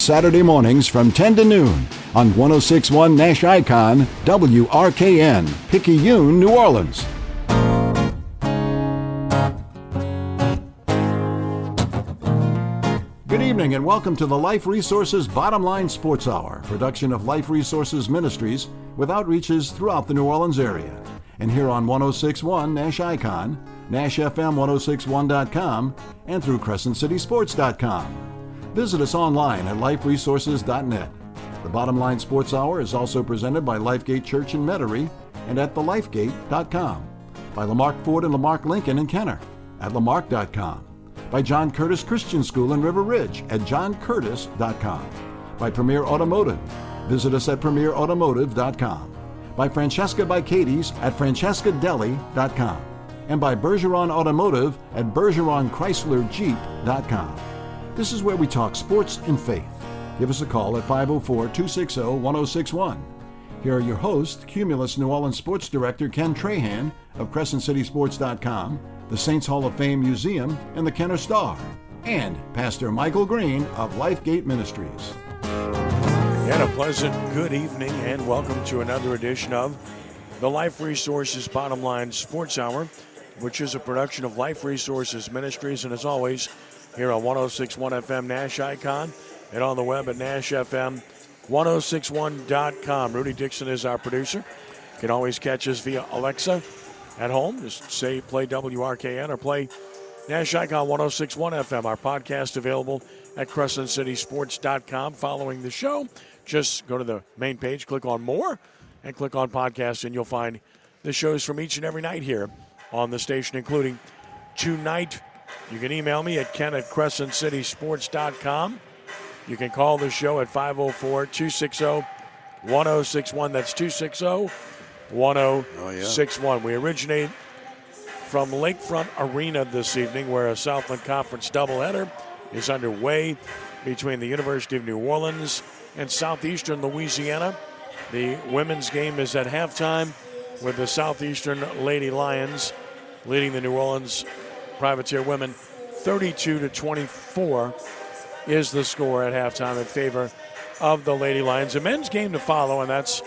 Saturday mornings from 10 to noon on 1061 Nash Icon, WRKN, Picayune, New Orleans. Good evening and welcome to the Life Resources Bottom Line Sports Hour, production of Life Resources Ministries with outreaches throughout the New Orleans area. And here on 1061 Nash Icon, NashFM1061.com, and through CrescentCitySports.com. Visit us online at liferesources.net. The Bottom Line Sports Hour is also presented by Lifegate Church in Metairie and at thelifegate.com, by Lamarque Ford and Lamarque Lincoln in Kenner at lamarque.com, by John Curtis Christian School in River Ridge at johncurtis.com, by Premier Automotive. Visit us at premierautomotive.com, by Francesca by Katie's at francescadeli.com, and by Bergeron Automotive at bergeronchryslerjeep.com. This is where we talk sports and faith. Give us a call at 504 260 1061. Here are your hosts Cumulus New Orleans Sports Director Ken Trahan of CrescentCitySports.com, the Saints Hall of Fame Museum, and the Kenner Star, and Pastor Michael Green of Lifegate Ministries. And a pleasant good evening, and welcome to another edition of the Life Resources Bottom Line Sports Hour, which is a production of Life Resources Ministries. And as always, here on 1061 FM Nash Icon and on the web at NashFM1061.com. Rudy Dixon is our producer. You can always catch us via Alexa at home. Just say play WRKN or play Nash Icon 1061 FM. Our podcast available at CrescentCitySports.com. Following the show, just go to the main page, click on more, and click on podcast, and you'll find the shows from each and every night here on the station, including tonight. You can email me at ken at crescentcitysports.com. You can call the show at 504 260 1061. That's 260 1061. We originate from Lakefront Arena this evening, where a Southland Conference doubleheader is underway between the University of New Orleans and Southeastern Louisiana. The women's game is at halftime with the Southeastern Lady Lions leading the New Orleans Privateer women 32 to 24 is the score at halftime in favor of the Lady Lions. A men's game to follow, and that's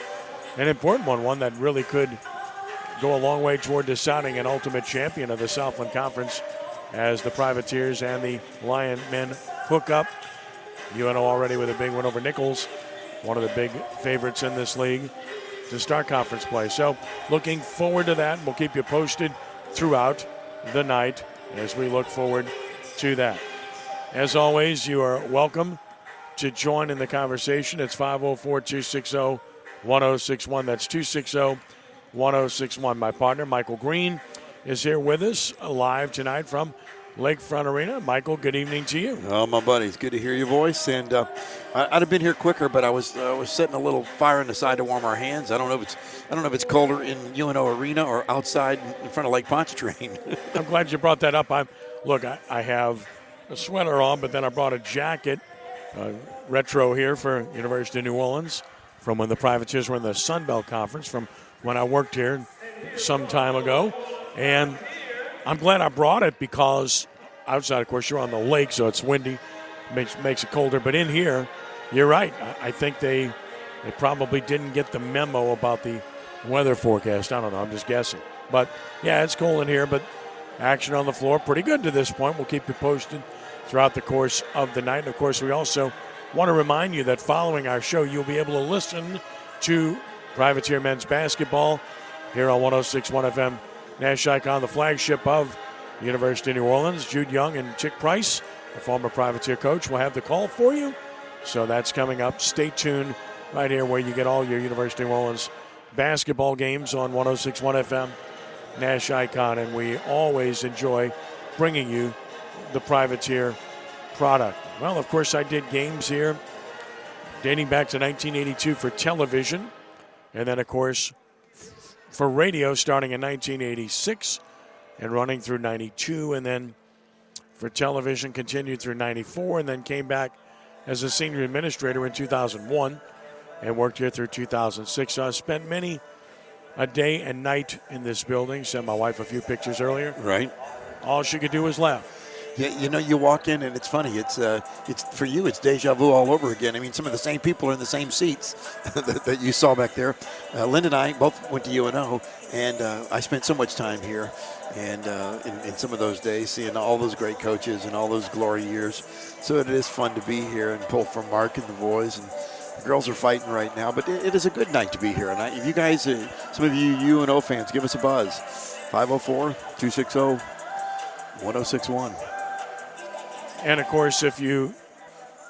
an important one, one that really could go a long way toward deciding an ultimate champion of the Southland Conference as the Privateers and the Lion men hook up. UNO already with a big win over Nicholls, one of the big favorites in this league to start conference play. So, looking forward to that. We'll keep you posted throughout the night as we look forward to that. As always, you are welcome to join in the conversation. It's 504 260 1061. That's 260 1061. My partner, Michael Green, is here with us live tonight from Lakefront Arena. Michael, good evening to you. Oh, my buddy, it's good to hear your voice. And uh, I, would have been here quicker, but I was uh, was setting a little fire in the side to warm our hands. I don't know if it's I don't know if it's colder in UNO Arena or outside in front of Lake Pontchartrain. I'm glad you brought that up. I'm look, I, I, have a sweater on, but then I brought a jacket, uh, retro here for University of New Orleans, from when the Privateers were in the Sun Belt Conference, from when I worked here some time ago, and I'm glad I brought it because outside, of course, you're on the lake, so it's windy, makes makes it colder. But in here, you're right. I, I think they they probably didn't get the memo about the weather forecast. I don't know. I'm just guessing. But yeah, it's cold in here. But action on the floor, pretty good to this point. We'll keep you posted throughout the course of the night. And of course, we also want to remind you that following our show, you'll be able to listen to Privateer men's basketball here on 106.1 FM Nash Icon, the flagship of University of New Orleans. Jude Young and Tic Price, the former privateer coach, will have the call for you. So that's coming up. Stay tuned right here where you get all your University of New Orleans basketball games on 106.1 FM Nash Icon. And we always enjoy bringing you the privateer product. Well, of course, I did games here dating back to 1982 for television. And then, of course, for radio starting in 1986 and running through 92, and then for television continued through 94, and then came back as a senior administrator in 2001 and worked here through 2006. So I spent many a day and night in this building. Sent my wife a few pictures earlier. Right. All she could do was laugh. Yeah, you know, you walk in and it's funny. It's uh, it's for you. It's deja vu all over again. I mean, some of the same people are in the same seats that, that, you saw back there. Uh, Linda and I both went to UNO, and uh, I spent so much time here, and uh, in, in, some of those days, seeing all those great coaches and all those glory years. So it is fun to be here and pull from Mark and the boys and. The girls are fighting right now, but it, it is a good night to be here. And I, if you guys, uh, some of you UNO fans, give us a buzz. 504 260 1061. And of course, if you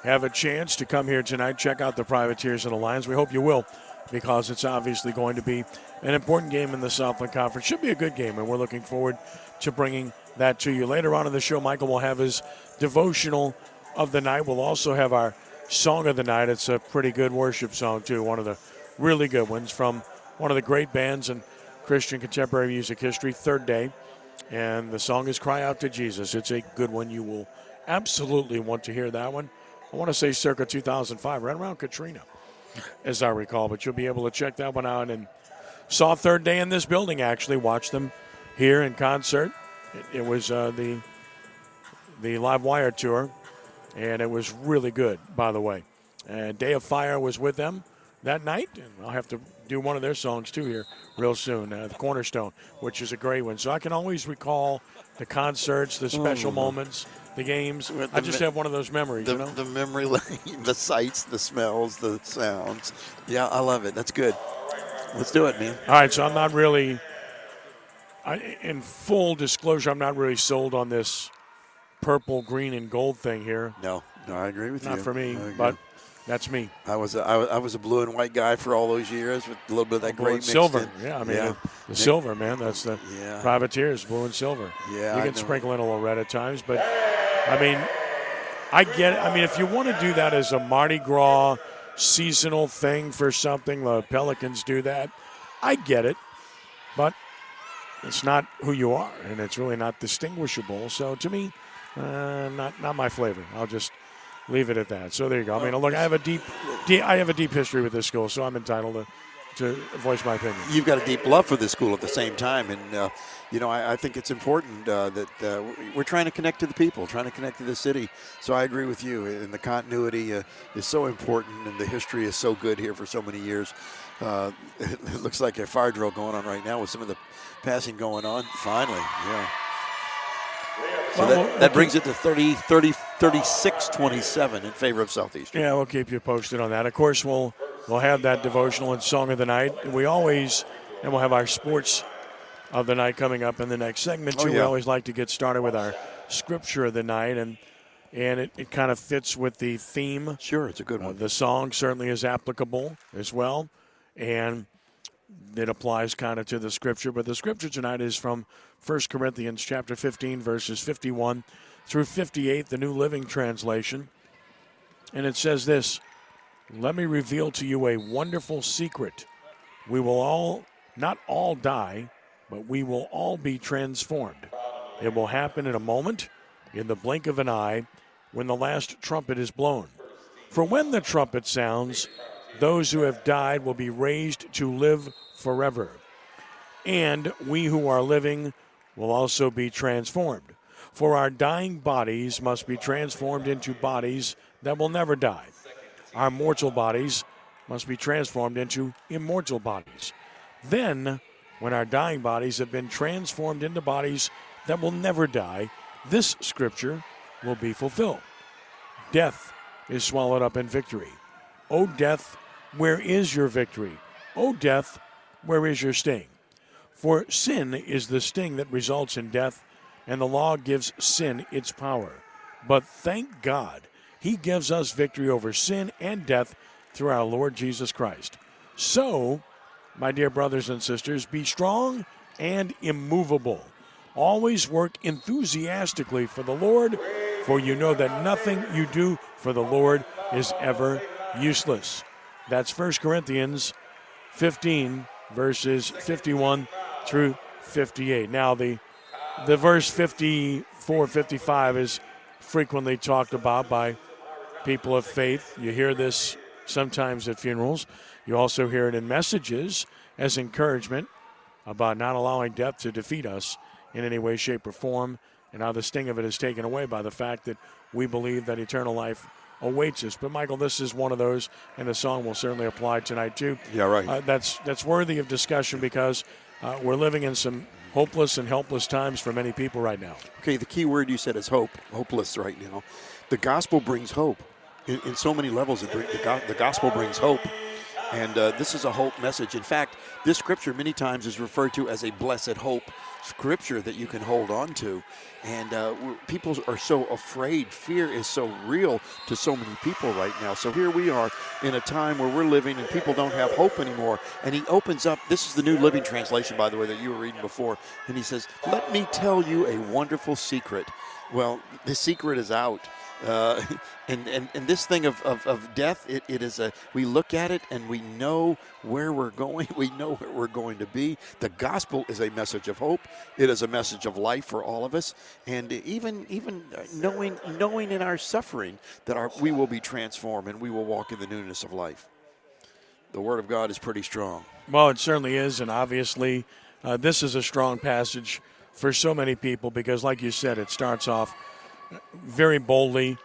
have a chance to come here tonight, check out the Privateers and the Lions. We hope you will because it's obviously going to be an important game in the Southland Conference. Should be a good game, and we're looking forward to bringing that to you. Later on in the show, Michael will have his devotional of the night. We'll also have our song of the night. It's a pretty good worship song, too, one of the really good ones from one of the great bands in Christian contemporary music history, Third Day. And the song is Cry Out to Jesus. It's a good one. You will absolutely want to hear that one. I want to say circa 2005, right around Katrina, as I recall. But you'll be able to check that one out. And saw Third Day in this building, actually. Watched them here in concert. It, it was uh, the, the Live Wire tour, and it was really good, by the way. And Day of Fire was with them that night, and I'll have to do one of their songs too here real soon, uh, the Cornerstone, which is a great one. So I can always recall the concerts, the special mm. moments, the games. The I just me- have one of those memories. The, you know? the memory lane, the sights, the smells, the sounds. Yeah, I love it. That's good. Let's do it, man. All right, so I'm not really, I, in full disclosure, I'm not really sold on this purple, green, and gold thing here. No, no, I agree with not you. Not for me, but that's me. I was a, I was a blue and white guy for all those years with a little bit of that gray silver. In. Yeah, I mean yeah. The, the silver, man. That's the yeah. privateers, blue and silver. Yeah, you can sprinkle in a little red at times, but I mean, I get. It. I mean, if you want to do that as a Mardi Gras seasonal thing for something, the Pelicans do that. I get it, but it's not who you are, and it's really not distinguishable. So to me, uh, not not my flavor. I'll just leave it at that. So there you go. I mean, look, I have a deep, deep I have a deep history with this school, so I'm entitled to to voice my opinion. You've got a deep love for this school at the same time, and uh, you know I, I, think it's important uh, that uh, we're trying to connect to the people, trying to connect to the city. So I agree with you, and the continuity uh, is so important, and the history is so good here for so many years. Uh, it looks like a fire drill going on right now with some of the passing going on. Finally, yeah. So that, that brings it to 30, 30, 36 27 in favor of Southeastern. Yeah, we'll keep you posted on that. Of course, we'll we'll have that devotional and song of the night. And we always, and we'll have our sports of the night coming up in the next segment, too. Oh, yeah. We always like to get started with our scripture of the night. And and it, it kind of fits with the theme. Sure, it's a good one. Uh, the song certainly is applicable as well. And it applies kind of to the scripture. But the scripture tonight is from 1 Corinthians chapter 15, verses 51 through 58, the New Living Translation. And it says this Let me reveal to you a wonderful secret. We will all, not all die, but we will all be transformed. It will happen in a moment, in the blink of an eye, when the last trumpet is blown. For when the trumpet sounds, those who have died will be raised to live forever. And we who are living will also be transformed. For our dying bodies must be transformed into bodies that will never die. Our mortal bodies must be transformed into immortal bodies. Then, when our dying bodies have been transformed into bodies that will never die, this scripture will be fulfilled. Death is swallowed up in victory. O death, where is your victory? O death, where is your sting? For sin is the sting that results in death, and the law gives sin its power. But thank God, He gives us victory over sin and death through our Lord Jesus Christ. So, my dear brothers and sisters, be strong and immovable. Always work enthusiastically for the Lord, for you know that nothing you do for the Lord is ever useless. That's 1 Corinthians 15, verses 51 through 58. Now, the, the verse 54 55 is frequently talked about by people of faith. You hear this sometimes at funerals. You also hear it in messages as encouragement about not allowing death to defeat us in any way, shape, or form. and how the sting of it is taken away by the fact that we believe that eternal life awaits us. But Michael, this is one of those, and the song will certainly apply tonight too. Yeah, right. Uh, that's that's worthy of discussion because uh, we're living in some hopeless and helpless times for many people right now. Okay, the key word you said is hope. Hopeless right now. The gospel brings hope in, in so many levels. The, the gospel brings hope. And uh, this is a hope message. In fact, this scripture many times is referred to as a blessed hope scripture that you can hold on to. And uh, people are so afraid. Fear is so real to so many people right now. So here we are in a time where we're living and people don't have hope anymore. And he opens up, this is the New Living Translation, by the way, that you were reading before. And he says, Let me tell you a wonderful secret. Well, the secret is out. Uh, and, and, and this thing of, of, of death, it, it is a, we look at it and we know where we're going. We know where we're going to be. The gospel is a message of hope. It is a message of life for all of us. And even, even knowing, knowing in our suffering that our, we will be transformed and we will walk in the newness of life. The word of God is pretty strong. Well, it certainly is. And obviously, uh, this is a strong passage for so many people because, like you said, it starts off very boldly,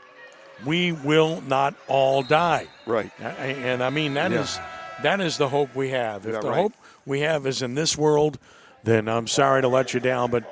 we will not all die. Right. And I mean that yeah. is that is the hope we have. If the right? hope we have is in this world, then I'm sorry to let you down, but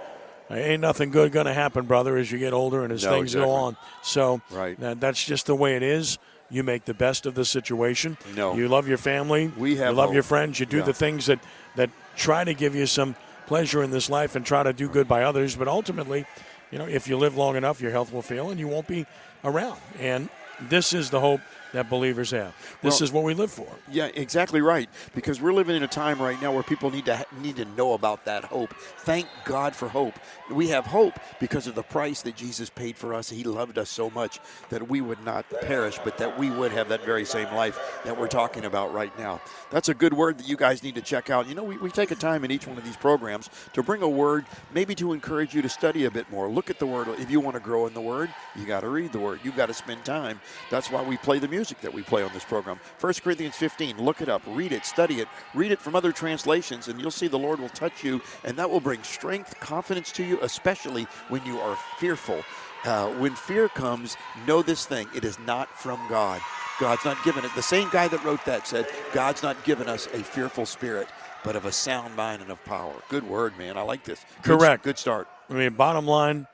ain't nothing good going to happen, brother, as you get older and as no, things exactly. go on. So right. that, that's just the way it is. You make the best of the situation. No. You love your family. We have you love hope. your friends. You do yeah. the things that, that try to give you some pleasure in this life and try to do good by others. But ultimately, you know, if you live long enough, your health will fail and you won't be around. And this is the hope that believers have. This well, is what we live for. Yeah, exactly right. Because we're living in a time right now where people need to need to know about that hope. Thank God for hope. We have hope because of the price that Jesus paid for us. He loved us so much that we would not perish, but that we would have that very same life that we're talking about right now. That's a good word that you guys need to check out. You know, we, we take a time in each one of these programs to bring a word, maybe to encourage you to study a bit more. Look at the word. If you want to grow in the word, you got to read the word. You've got to spend time. That's why we play the music that we play on this program. 1 Corinthians 15, look it up, read it, study it, read it from other translations, and you'll see the Lord will touch you, and that will bring strength, confidence to you, especially when you are fearful. Uh, when fear comes, know this thing it is not from God. God's not given it. The same guy that wrote that said, God's not given us a fearful spirit, but of a sound mind and of power. Good word, man. I like this. Correct. Good, good start. I mean, bottom line,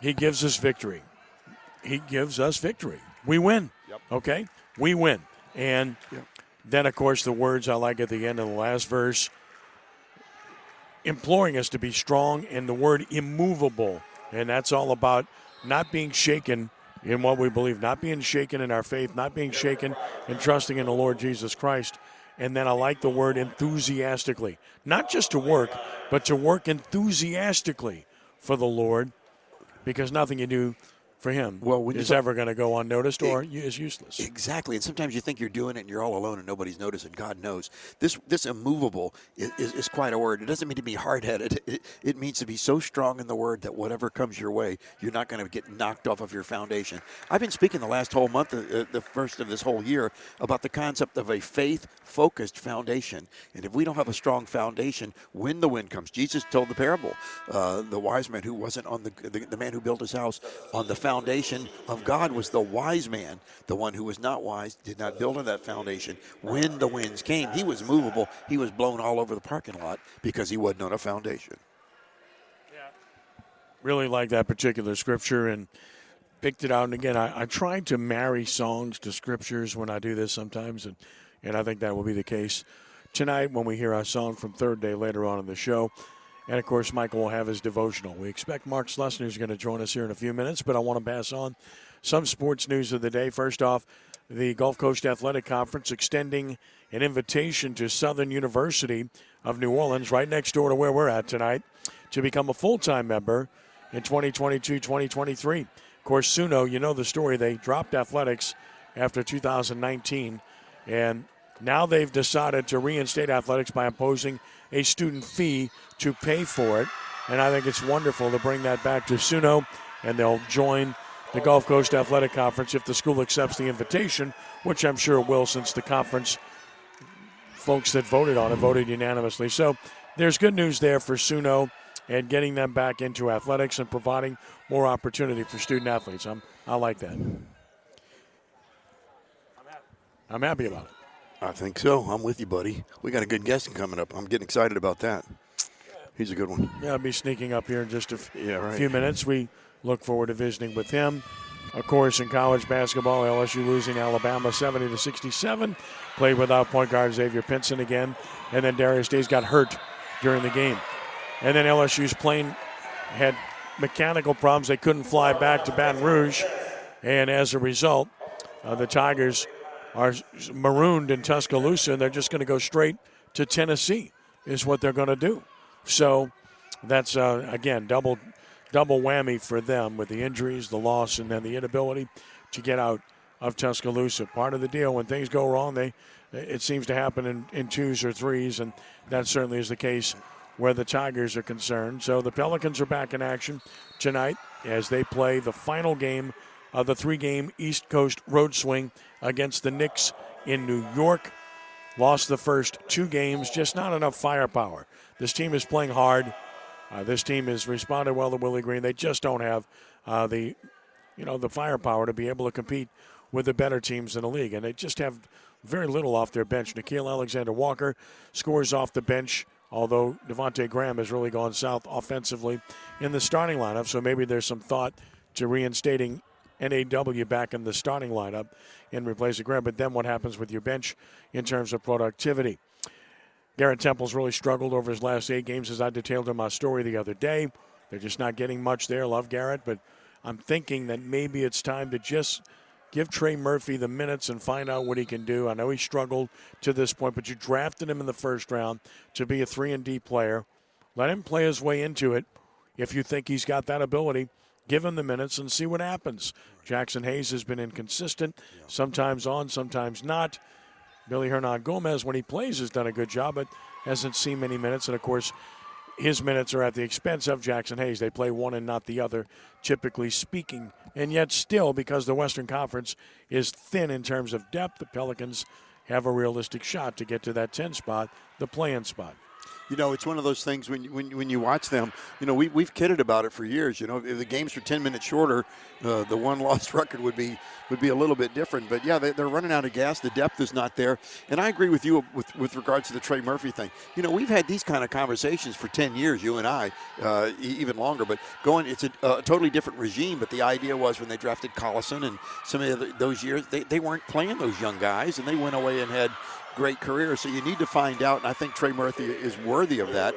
he gives us victory. He gives us victory. We win. Yep. Okay? We win. And yep. then, of course, the words I like at the end of the last verse imploring us to be strong, and the word immovable. And that's all about not being shaken in what we believe, not being shaken in our faith, not being shaken in trusting in the Lord Jesus Christ. And then I like the word enthusiastically, not just to work, but to work enthusiastically for the Lord, because nothing you do for him well, when is talk, ever going to go unnoticed or it, is useless. Exactly, and sometimes you think you're doing it and you're all alone and nobody's noticing. God knows. This this immovable is, is, is quite a word. It doesn't mean to be hard headed. It, it, means to be so strong in the word that whatever comes your way, you're not going to get knocked off of your foundation. I've been speaking the last whole month, uh, the first of this whole year, about the concept of a faith focused foundation. And if we don't have a strong foundation, when the wind comes, Jesus told the parable, uh, the wise man who wasn't on the, the the man who built his house on the foundation foundation of God was the wise man. The one who was not wise did not build on that foundation. When the winds came, he was movable. He was blown all over the parking lot because he wasn't on a foundation. Yeah. Really like that particular scripture and picked it out. And again, I, I tried to marry songs to scriptures when I do this sometimes, and, and I think that will be the case tonight when we hear our song from Third Day later on in the show. And of course, Michael will have his devotional. We expect Mark Slessinger is going to join us here in a few minutes, but I want to pass on some sports news of the day. First off, the Gulf Coast Athletic Conference extending an invitation to Southern University of New Orleans, right next door to where we're at tonight, to become a full time member in 2022 2023. Of course, Suno, you know the story. They dropped athletics after 2019, and now they've decided to reinstate athletics by imposing a student fee to pay for it. And I think it's wonderful to bring that back to Suno, and they'll join the Gulf Coast Athletic Conference if the school accepts the invitation, which I'm sure it will since the conference folks that voted on it voted unanimously. So there's good news there for Suno and getting them back into athletics and providing more opportunity for student athletes. I'm, I like that. I'm happy about it. I think so. I'm with you, buddy. We got a good guest coming up. I'm getting excited about that. He's a good one. Yeah, I'll be sneaking up here in just a f- Yeah, right. few minutes. We look forward to visiting with him. Of course, in college basketball, LSU losing Alabama 70 to 67. Played without point guard Xavier Pinson again, and then Darius Days got hurt during the game. And then LSU's plane had mechanical problems; they couldn't fly back to Baton Rouge, and as a result, uh, the Tigers are marooned in Tuscaloosa, and they're just going to go straight to Tennessee. Is what they're going to do. So that's uh, again double double whammy for them with the injuries, the loss, and then the inability to get out of Tuscaloosa. Part of the deal when things go wrong, they it seems to happen in, in twos or threes, and that certainly is the case where the Tigers are concerned. So the Pelicans are back in action tonight as they play the final game of the three-game East Coast road swing against the Knicks in New York. Lost the first two games, just not enough firepower. This team is playing hard. Uh, this team has responded well to Willie Green. They just don't have uh, the, you know, the firepower to be able to compete with the better teams in the league, and they just have very little off their bench. Nickeil Alexander Walker scores off the bench, although Devonte Graham has really gone south offensively in the starting lineup. So maybe there's some thought to reinstating NAW back in the starting lineup and replace of Graham. But then what happens with your bench in terms of productivity? Garrett Temple's really struggled over his last eight games, as I detailed in my story the other day. They're just not getting much there. Love Garrett, but I'm thinking that maybe it's time to just give Trey Murphy the minutes and find out what he can do. I know he struggled to this point, but you drafted him in the first round to be a 3 and D player. Let him play his way into it. If you think he's got that ability, give him the minutes and see what happens. Jaxson Hayes has been inconsistent, sometimes on, sometimes not. Billy Hernangomez, when he plays, has done a good job, but hasn't seen many minutes. And of course, his minutes are at the expense of Jaxson Hayes. They play one and not the other, typically speaking. And yet, still, because the Western Conference is thin in terms of depth, the Pelicans have a realistic shot to get to that 10 spot, the play in spot. You know, it's one of those things when you, when, when you watch them. You know, we we've kidded about it for years. You know, if the games were ten minutes shorter, uh, the one loss record would be would be a little bit different. But yeah, they, they're running out of gas. The depth is not there. And I agree with you with with regards to the Trey Murphy thing. You know, we've had these kind of conversations for ten years, you and I, uh, e- even longer. But going, it's a, a totally different regime. But the idea was when they drafted Collison and some of the, those years, they, they weren't playing those young guys, and they went away and had great career. So you need to find out, and I think Trey Murphy is worthy of that.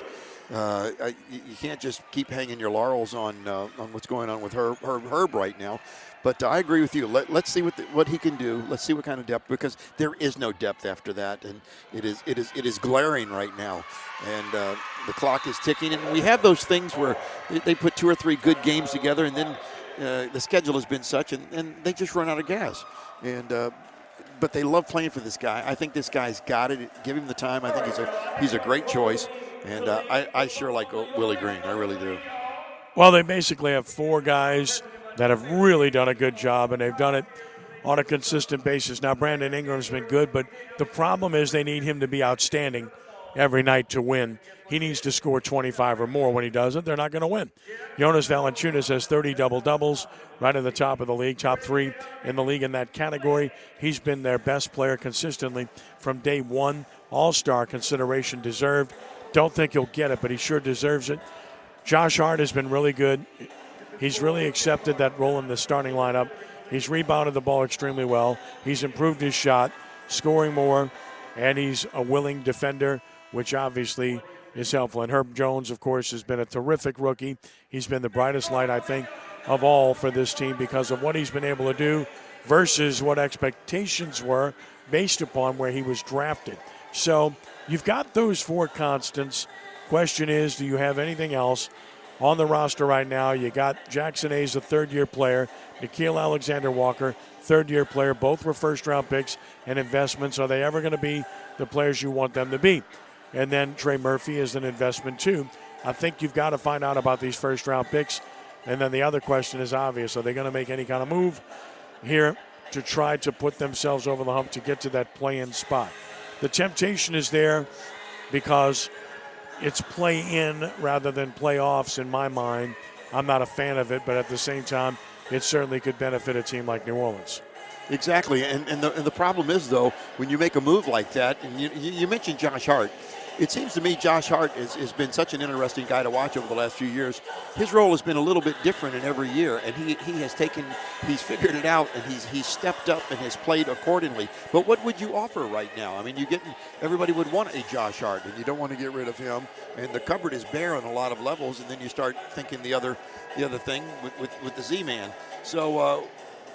Uh, I- you can't just keep hanging your laurels on uh, on what's going on with her, Herb, Herb right now. But I agree with you. Let, let's see what the, what he can do. Let's see what kind of depth because there is no depth after that, and it is it is it is glaring right now. And uh, the clock is ticking, and we have those things where they, they put two or three good games together, and then uh, the schedule has been such, and, and they just run out of gas. And uh, but they love playing for this guy. I think this guy's got it. Give him the time. I think he's a he's a great choice, and uh, I I sure like Willie Green. I really do. Well, they basically have four guys that have really done a good job, and they've done it on a consistent basis. Now, Brandon Ingram's been good, but the problem is they need him to be outstanding every night to win. He needs to score 25 or more. When he doesn't, they're not going to win. Jonas Valanciunas has 30 double doubles, right in the top of the league, top three in the league in that category. He's been their best player consistently from day one. All star consideration deserved. Don't think he'll get it, but he sure deserves it. Josh Hart has been really good. He's really accepted that role in the starting lineup. He's rebounded the ball extremely well. He's improved his shot, scoring more, and he's a willing defender, which obviously is helpful. And Herb Jones, of course, has been a terrific rookie. He's been the brightest light, I think, of all for this team because of what he's been able to do versus what expectations were based upon where he was drafted. So you've got those four constants. Question is, do you have anything else on the roster right now? You got Jaxson Hayes, a third year player, Nickeil Alexander Walker, third year player. Both were first round picks and investments. Are they ever going to be the players you want them to be? And then Trey Murphy is an investment too. I think you've got to find out about these first round picks. And then the other question is obvious. Are they going to make any kind of move here to try to put themselves over the hump to get to that play in spot? The temptation is there because it's play in rather than playoffs in my mind. I'm not a fan of it, but at the same time, it certainly could benefit a team like New Orleans. Exactly, and and the, and the problem is though when you make a move like that, and you, you mentioned Josh Hart, it seems to me Josh Hart has, has been such an interesting guy to watch over the last few years. His role has been a little bit different in every year, and he, he has taken, he's figured it out, and he's he's stepped up and has played accordingly. But what would you offer right now? I mean, you get everybody would want a Josh Hart, and you don't want to get rid of him. And the cupboard is bare on a lot of levels, and then you start thinking the other the other thing with, with, with the Z-man. So. Uh,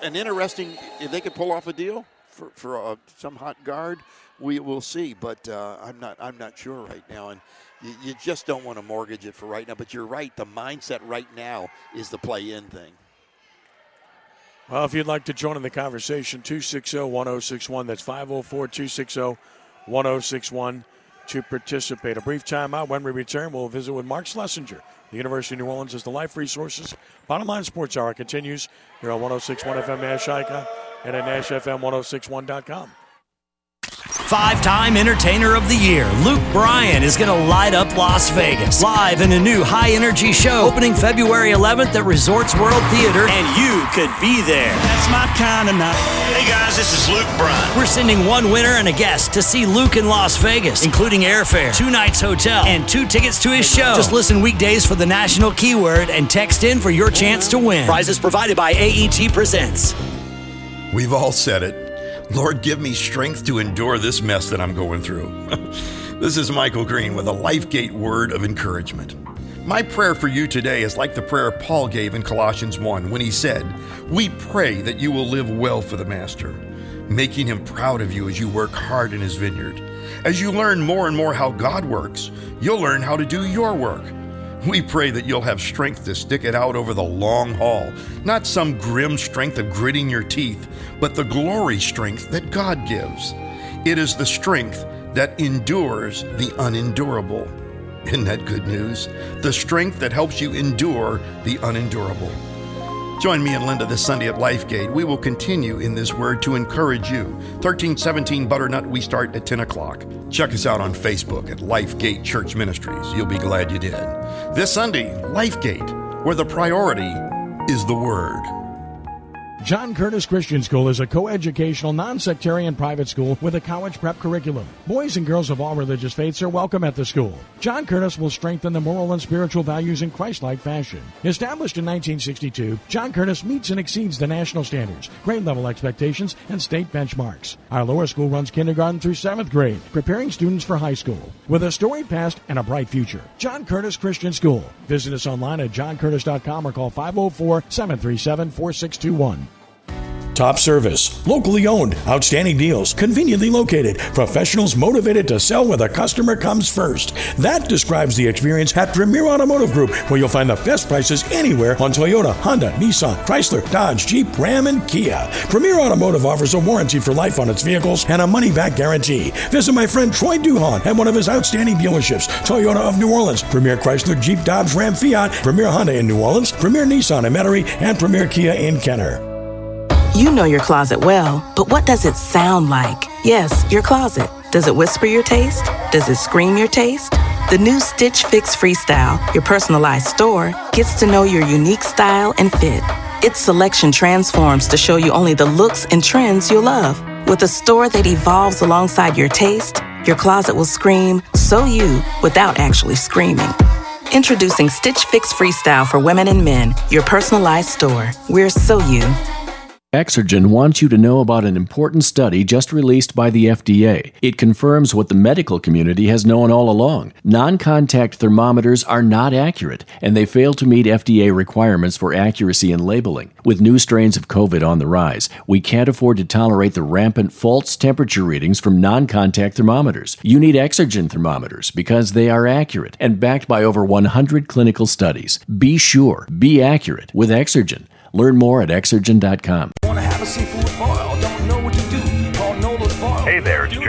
an interesting if they could pull off a deal for for uh, some hot guard. We will see, but uh, I'm not I'm not sure right now, and you, you just don't want to mortgage it for right now. But you're right, the mindset right now is the play-in thing. Well, if you'd like to join in the conversation, 260 1061. That's 504 260 1061 to participate. A brief timeout. When we return, we'll visit with Mark Slessinger. The University of New Orleans is the Life Resources. Bottom Line Sports Hour continues here on 1061 FM Nash Icon and at NashFM1061.com. Five time Entertainer of the Year, Luke Bryan is going to light up Las Vegas. Live in a new high energy show opening February 11th at Resorts World Theater, and you could be there. That's my kind of night. Hey guys, this is Luke Bryan. We're sending one winner and a guest to see Luke in Las Vegas, including airfare, two nights hotel, and two tickets to his show. Just listen weekdays for the national keyword and text in for your chance to win. Prizes provided by AEG Presents. We've all said it. Lord, give me strength to endure this mess that I'm going through. this is Michael Green with a LifeGate word of encouragement. My prayer for you today is like the prayer Paul gave in Colossians 1 when he said, We pray that you will live well for the Master, making him proud of you as you work hard in his vineyard. As you learn more and more how God works, you'll learn how to do your work. We pray that you'll have strength to stick it out over the long haul, not some grim strength of gritting your teeth, but the glory strength that God gives. It is the strength that endures the unendurable. Isn't that good news? The strength that helps you endure the unendurable. Join me and Linda this Sunday at Lifegate. We will continue in this word to encourage you. 1317 Butternut, we start at 10 o'clock. Check us out on Facebook at Lifegate Church Ministries. You'll be glad you did. This Sunday, Lifegate, where the priority is the Word. John Curtis Christian School is a coeducational, non-sectarian private school with a college prep curriculum. Boys and girls of all religious faiths are welcome at the school. John Curtis will strengthen the moral and spiritual values in Christ-like fashion. Established in 1962, John Curtis meets and exceeds the national standards, grade level expectations, and state benchmarks. Our lower school runs kindergarten through seventh grade, preparing students for high school. With a storied past and a bright future, John Curtis Christian School. Visit us online at johncurtis.com or call 504 737 4621. Top service, locally owned, outstanding deals, conveniently located, professionals motivated to sell where the customer comes first. That describes the experience at Premier Automotive Group, where you'll find the best prices anywhere on Toyota, Honda, Nissan, Chrysler, Dodge, Jeep, Ram, and Kia. Premier Automotive offers a warranty for life on its vehicles and a money back guarantee. Visit my friend Troy Duhon at one of his outstanding dealerships Toyota of New Orleans, Premier Chrysler, Jeep, Dodge, Ram, Fiat, Premier Honda in New Orleans, Premier Nissan in Metairie, and Premier Kia in Kenner. You know your closet well, but what does it sound like? Yes, your closet. Does it whisper your taste? Does it scream your taste? The new Stitch Fix Freestyle, your personalized store, gets to know your unique style and fit. Its selection transforms to show you only the looks and trends you'll love. With a store that evolves alongside your taste, your closet will scream, so you, without actually screaming. Introducing Stitch Fix Freestyle for women and men, your personalized store. We're so you. Exergen wants you to know about an important study just released by the FDA. It confirms what the medical community has known all along. Non contact thermometers are not accurate, and they fail to meet FDA requirements for accuracy and labeling. With new strains of COVID on the rise, we can't afford to tolerate the rampant false temperature readings from non contact thermometers. You need Exergen thermometers because they are accurate and backed by over 100 clinical studies. Be sure, be accurate with Exergen. Learn more at Exergen.com.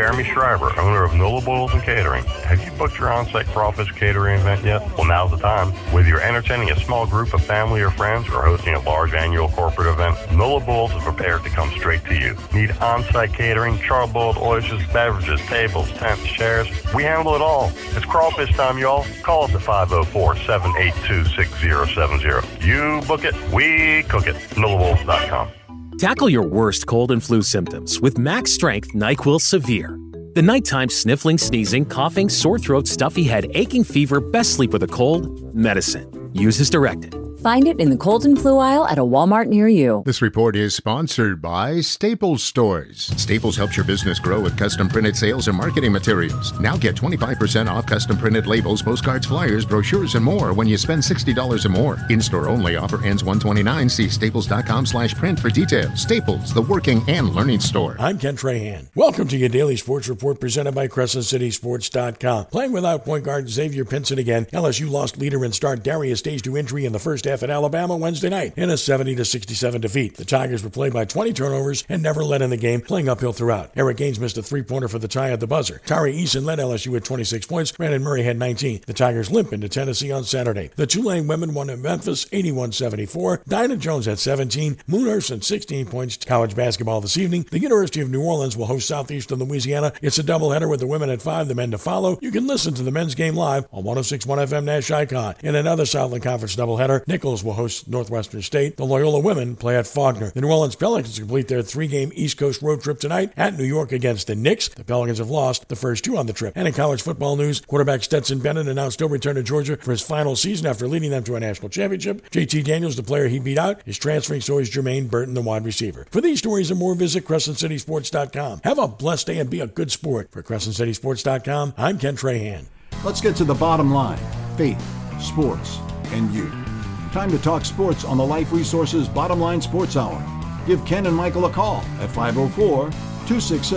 Jeremy Schreiber, owner of Nola Boils and Catering. Have you booked your on-site crawfish catering event yet? Well, now's the time. Whether you're entertaining a small group of family or friends or hosting a large annual corporate event, Nola Boils is prepared to come straight to you. Need on-site catering, charboiled oysters, beverages, tables, tents, chairs? We handle it all. It's crawfish time, y'all. Call us at 504-782-6070. You book it, we cook it. NolaBoils.com. Tackle your worst cold and flu symptoms with Max Strength NyQuil Severe. The nighttime sniffling, sneezing, coughing, sore throat, stuffy head, aching fever, best sleep with a cold, medicine. Use as directed. Find it in the cold and flu aisle at a Walmart near you. This report is sponsored by Staples Stores. Staples helps your business grow with custom printed sales and marketing materials. Now get 25% off custom printed labels, postcards, flyers, brochures, and more when you spend $60 or more. In-store only offer ends 129. See staples.com slash print for details. Staples, the working and learning store. I'm Ken Trahan. Welcome to your daily sports report presented by CrescentCitySports.com. Playing without point guard Xavier Pinson again, LSU lost leader and star Darius Days to injury in the first half at Alabama Wednesday night in a 70 to 67 defeat. The Tigers were played by 20 turnovers and never led in the game, playing uphill throughout. Eric Gaines missed a three-pointer for the tie at the buzzer. Tari Eason led LSU with 26 points. Brandon Murray had 19. The Tigers limp into Tennessee on Saturday. The Tulane women won at Memphis 81-74. Dynah Jones had 17. Moon Ursin 16 points. College basketball this evening. The University of New Orleans will host Southeastern Louisiana. It's a doubleheader with the women at 5, the men to follow. You can listen to the men's game live on 106.1 FM Nash Icon. In another Southland Conference doubleheader, Nicholls will host Northwestern State. The Loyola women play at Faulkner. The New Orleans Pelicans complete their three-game East Coast road trip tonight at New York against the Knicks. The Pelicans have lost the first two on the trip. And in college football news, quarterback Stetson Bennett announced he'll return to Georgia for his final season after leading them to a national championship. JT Daniels, the player he beat out, is transferring, so is Jermaine Burton, the wide receiver. For these stories and more, visit CrescentCitySports.com. Have a blessed day and be a good sport. For CrescentCitySports.com, I'm Ken Trahan. Let's get to the bottom line faith, sports, and you. Time to talk sports on the Life Resources Bottom Line Sports Hour. Give Ken and Michael a call at 504 260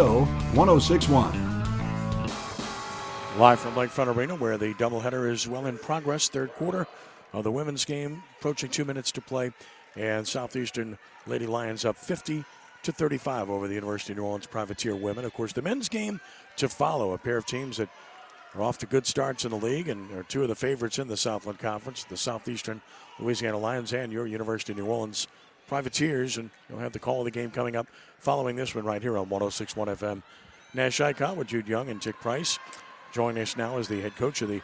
1061. Live from Lakefront Arena, where the doubleheader is well in progress. Third quarter of the women's game, approaching two minutes to play, and Southeastern Lady Lions up 50 to 35 over the University of New Orleans Privateer women. Of course, the men's game to follow, a pair of teams that are off to good starts in the league and are two of the favorites in the Southland Conference, the Southeastern Louisiana Lions and your University of New Orleans Privateers. And you'll have the call of the game coming up following this one right here on 1061 FM. Nash Icon with Jude Young and Tic Price. Joining us now is the head coach of the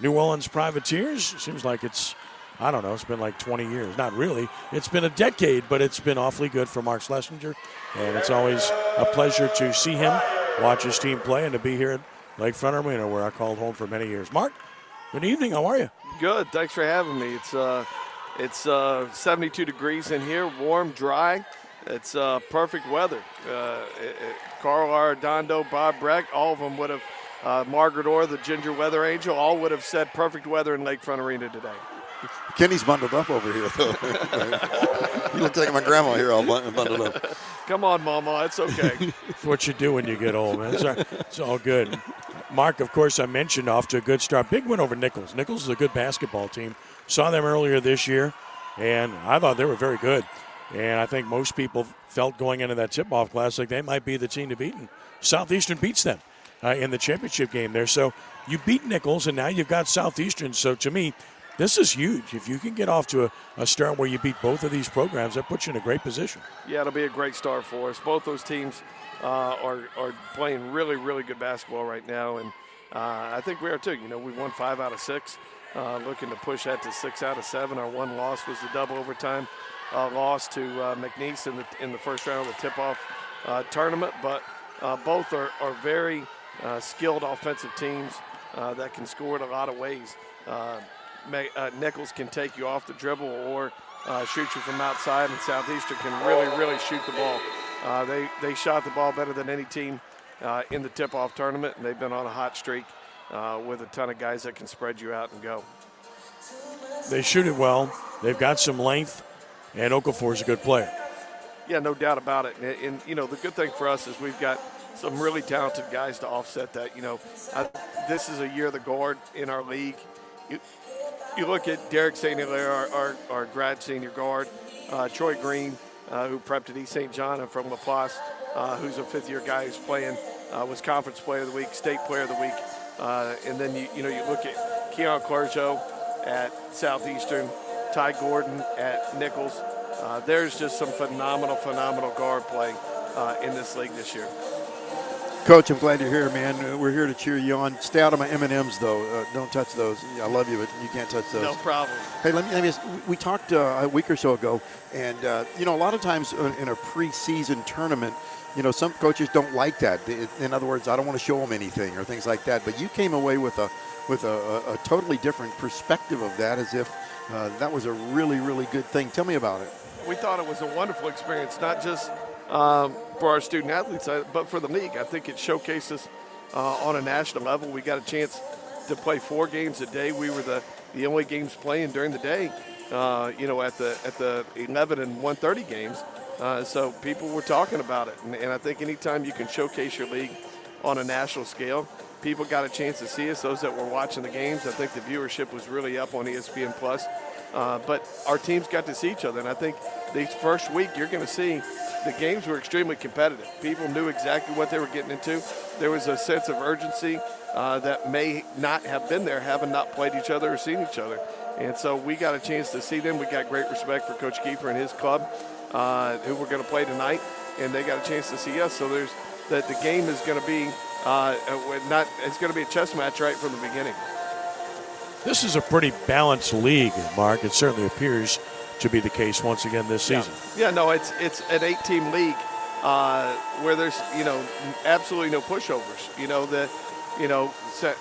New Orleans Privateers. Seems like it's, I don't know, it's been like 20 years. Not really. It's been a decade, but it's been awfully good for Mark Slessinger. And it's always a pleasure to see him, watch his team play, and to be here at Lakefront Arena, where I called home for many years. Mark, good evening. How are you? Good. Thanks for having me. It's uh, it's uh, 72 degrees in here, warm, dry. It's uh, perfect weather. Uh, it, it, Carl Arredondo, Bob Breck, all of them would have, uh, Margaret Orr, the ginger weather angel, all would have said perfect weather in Lakefront Arena today. Kenny's bundled up over here, though. you look like my grandma here, all bundled up. Come on, Mama, it's okay. it's what you do when you get old, man. It's all, it's all good. Mark, of course, I mentioned off to a good start. Big win over Nicholls. Nicholls is a good basketball team. Saw them earlier this year, and I thought they were very good. And I think most people felt going into that tip-off classic they might be the team to beat. And Southeastern beats them uh, in the championship game there. So you beat Nicholls, and now you've got Southeastern. So to me, this is huge. If you can get off to a, a, start where you beat both of these programs, that puts you in a great position. Yeah, it'll be a great start for us. Both those teams uh, are, are playing really, really good basketball right now, and uh, I think we are too. You know, we won five out of six, uh, looking to push that to six out of seven. Our one loss was the double overtime uh, loss to uh, McNeese in the in the first round of the tip-off uh, tournament, but both are, are very skilled offensive teams that can score in a lot of ways uh, Nicholls can take you off the dribble or uh, shoot you from outside, and Southeastern can really, really shoot the ball. Uh, they they shot the ball better than any team uh, in the tip-off tournament, and they've been on a hot streak uh, with a ton of guys that can spread you out and go. They shoot it well. They've got some length, and Okafor is a good player. Yeah, no doubt about it. And, and, you know the good thing for us is we've got some really talented guys to offset that. You know, I, this is a year of the guard in our league. You, you look at Derek St. Hilaire, our, our, our, grad senior guard, uh, Troy Green, uh, who prepped at East St. John and from Laplace, uh, who's a fifth-year guy who's playing, uh, was Conference Player of the Week, State Player of the Week, uh, and then you you know you look at Keon Clergeot at Southeastern, Ty Gordon at Nicholls. Uh, there's just some phenomenal, phenomenal guard play in this league this year. Coach, I'm glad you're here, man. Uh, We're here to cheer you on. Stay out of my M&Ms, though. Uh, don't touch those. I love you, but you can't touch those. No problem. Hey, let me. Let me ask, we talked uh, a week or so ago, and uh, you know, a lot of times uh, in a preseason tournament, you know, some coaches don't like that. In other words, I don't want to show them anything or things like that. But you came away with a with a, a, a totally different perspective of that, as if uh, that was a really, really good thing. Tell me about it. we thought it was a wonderful experience, not just um, for our student athletes, uh, but for the league. I think it showcases uh, on a national level. We got a chance to play four games a day. We were the, the only games playing during the day, uh, you know, at the at the 11 and 1:30 games. Uh, so people were talking about it, and, and I think anytime you can showcase your league on a national scale, people got a chance to see us. Those that were watching the games, I think the viewership was really up on ESPN Plus. Uh, but our teams got to see each other, and I think this first week you're going to see the games were extremely competitive. People knew exactly what they were getting into. There was a sense of urgency uh, that may not have been there, having not played each other or seen each other. And so we got a chance to see them. We got great respect for Coach Kiefer and his club, uh, who we're going to play tonight, and they got a chance to see us. So there's that the game is going to be uh, not. It's going to be a chess match right from the beginning. This is a pretty balanced league, Mark. It certainly appears to be the case once again this season. Yeah, no, it's it's an eight-team league uh, where there's you know absolutely no pushovers. You know the you know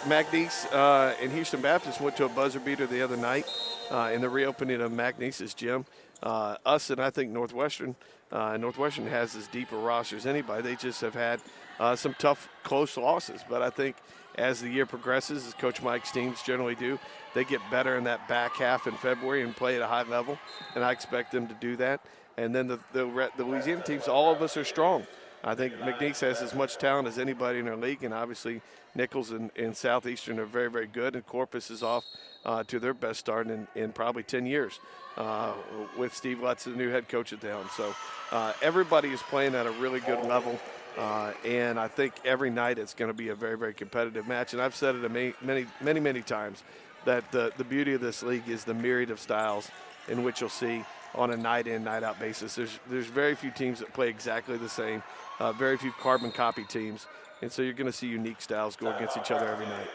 McNeese uh, and Houston Baptist went to a buzzer beater the other night uh, in the reopening of McNeese's gym. Uh, us and I think Northwestern. Uh, Northwestern has as deep a roster as anybody. They just have had uh, some tough, close losses. But I think as the year progresses, as Coach Mike's teams generally do, they get better in that back half in February and play at a high level. And I expect them to do that. And then the, the, the Louisiana teams, all of us are strong. I think McNeese has as much talent as anybody in our league, and obviously Nicholls and, and Southeastern are very, very good. And Corpus is off uh, to their best start in, in probably 10 years uh, with Steve Lutz, the new head coach at the helm. So uh, everybody is playing at a really good level. Uh, and I think every night it's going to be a very, very competitive match. And I've said it many, many, many, many times that the, the beauty of this league is the myriad of styles in which you'll see on a night in, night out basis. There's, there's very few teams that play exactly the same, uh, very few carbon copy teams. And so you're going to see unique styles go against each other every night.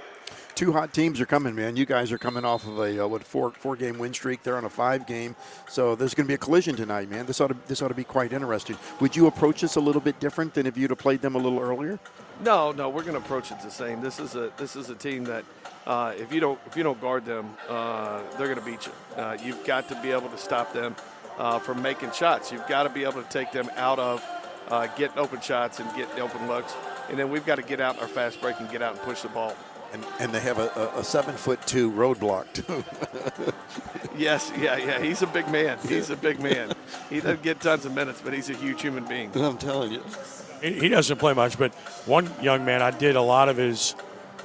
Two hot teams are coming, man. You guys are coming off of a uh, what four four game win streak. They're on a five game, so there's going to be a collision tonight, man. This ought to this ought to be quite interesting. Would you approach this a little bit different than if you'd have played them a little earlier? No, no, we're going to approach it the same. This is a this is a team that uh, if you don't if you don't guard them, uh, they're going to beat you. Uh, you've got to be able to stop them uh, from making shots. You've got to be able to take them out of uh, getting open shots and getting open looks, and then we've got to get out in our fast break and get out and push the ball. And and they have a, a, a seven foot two roadblock too. Yes, yeah, yeah. He's a big man. He's a big man. He doesn't get tons of minutes, but he's a huge human being. I'm telling you. He, he doesn't play much, but one young man I did a lot of his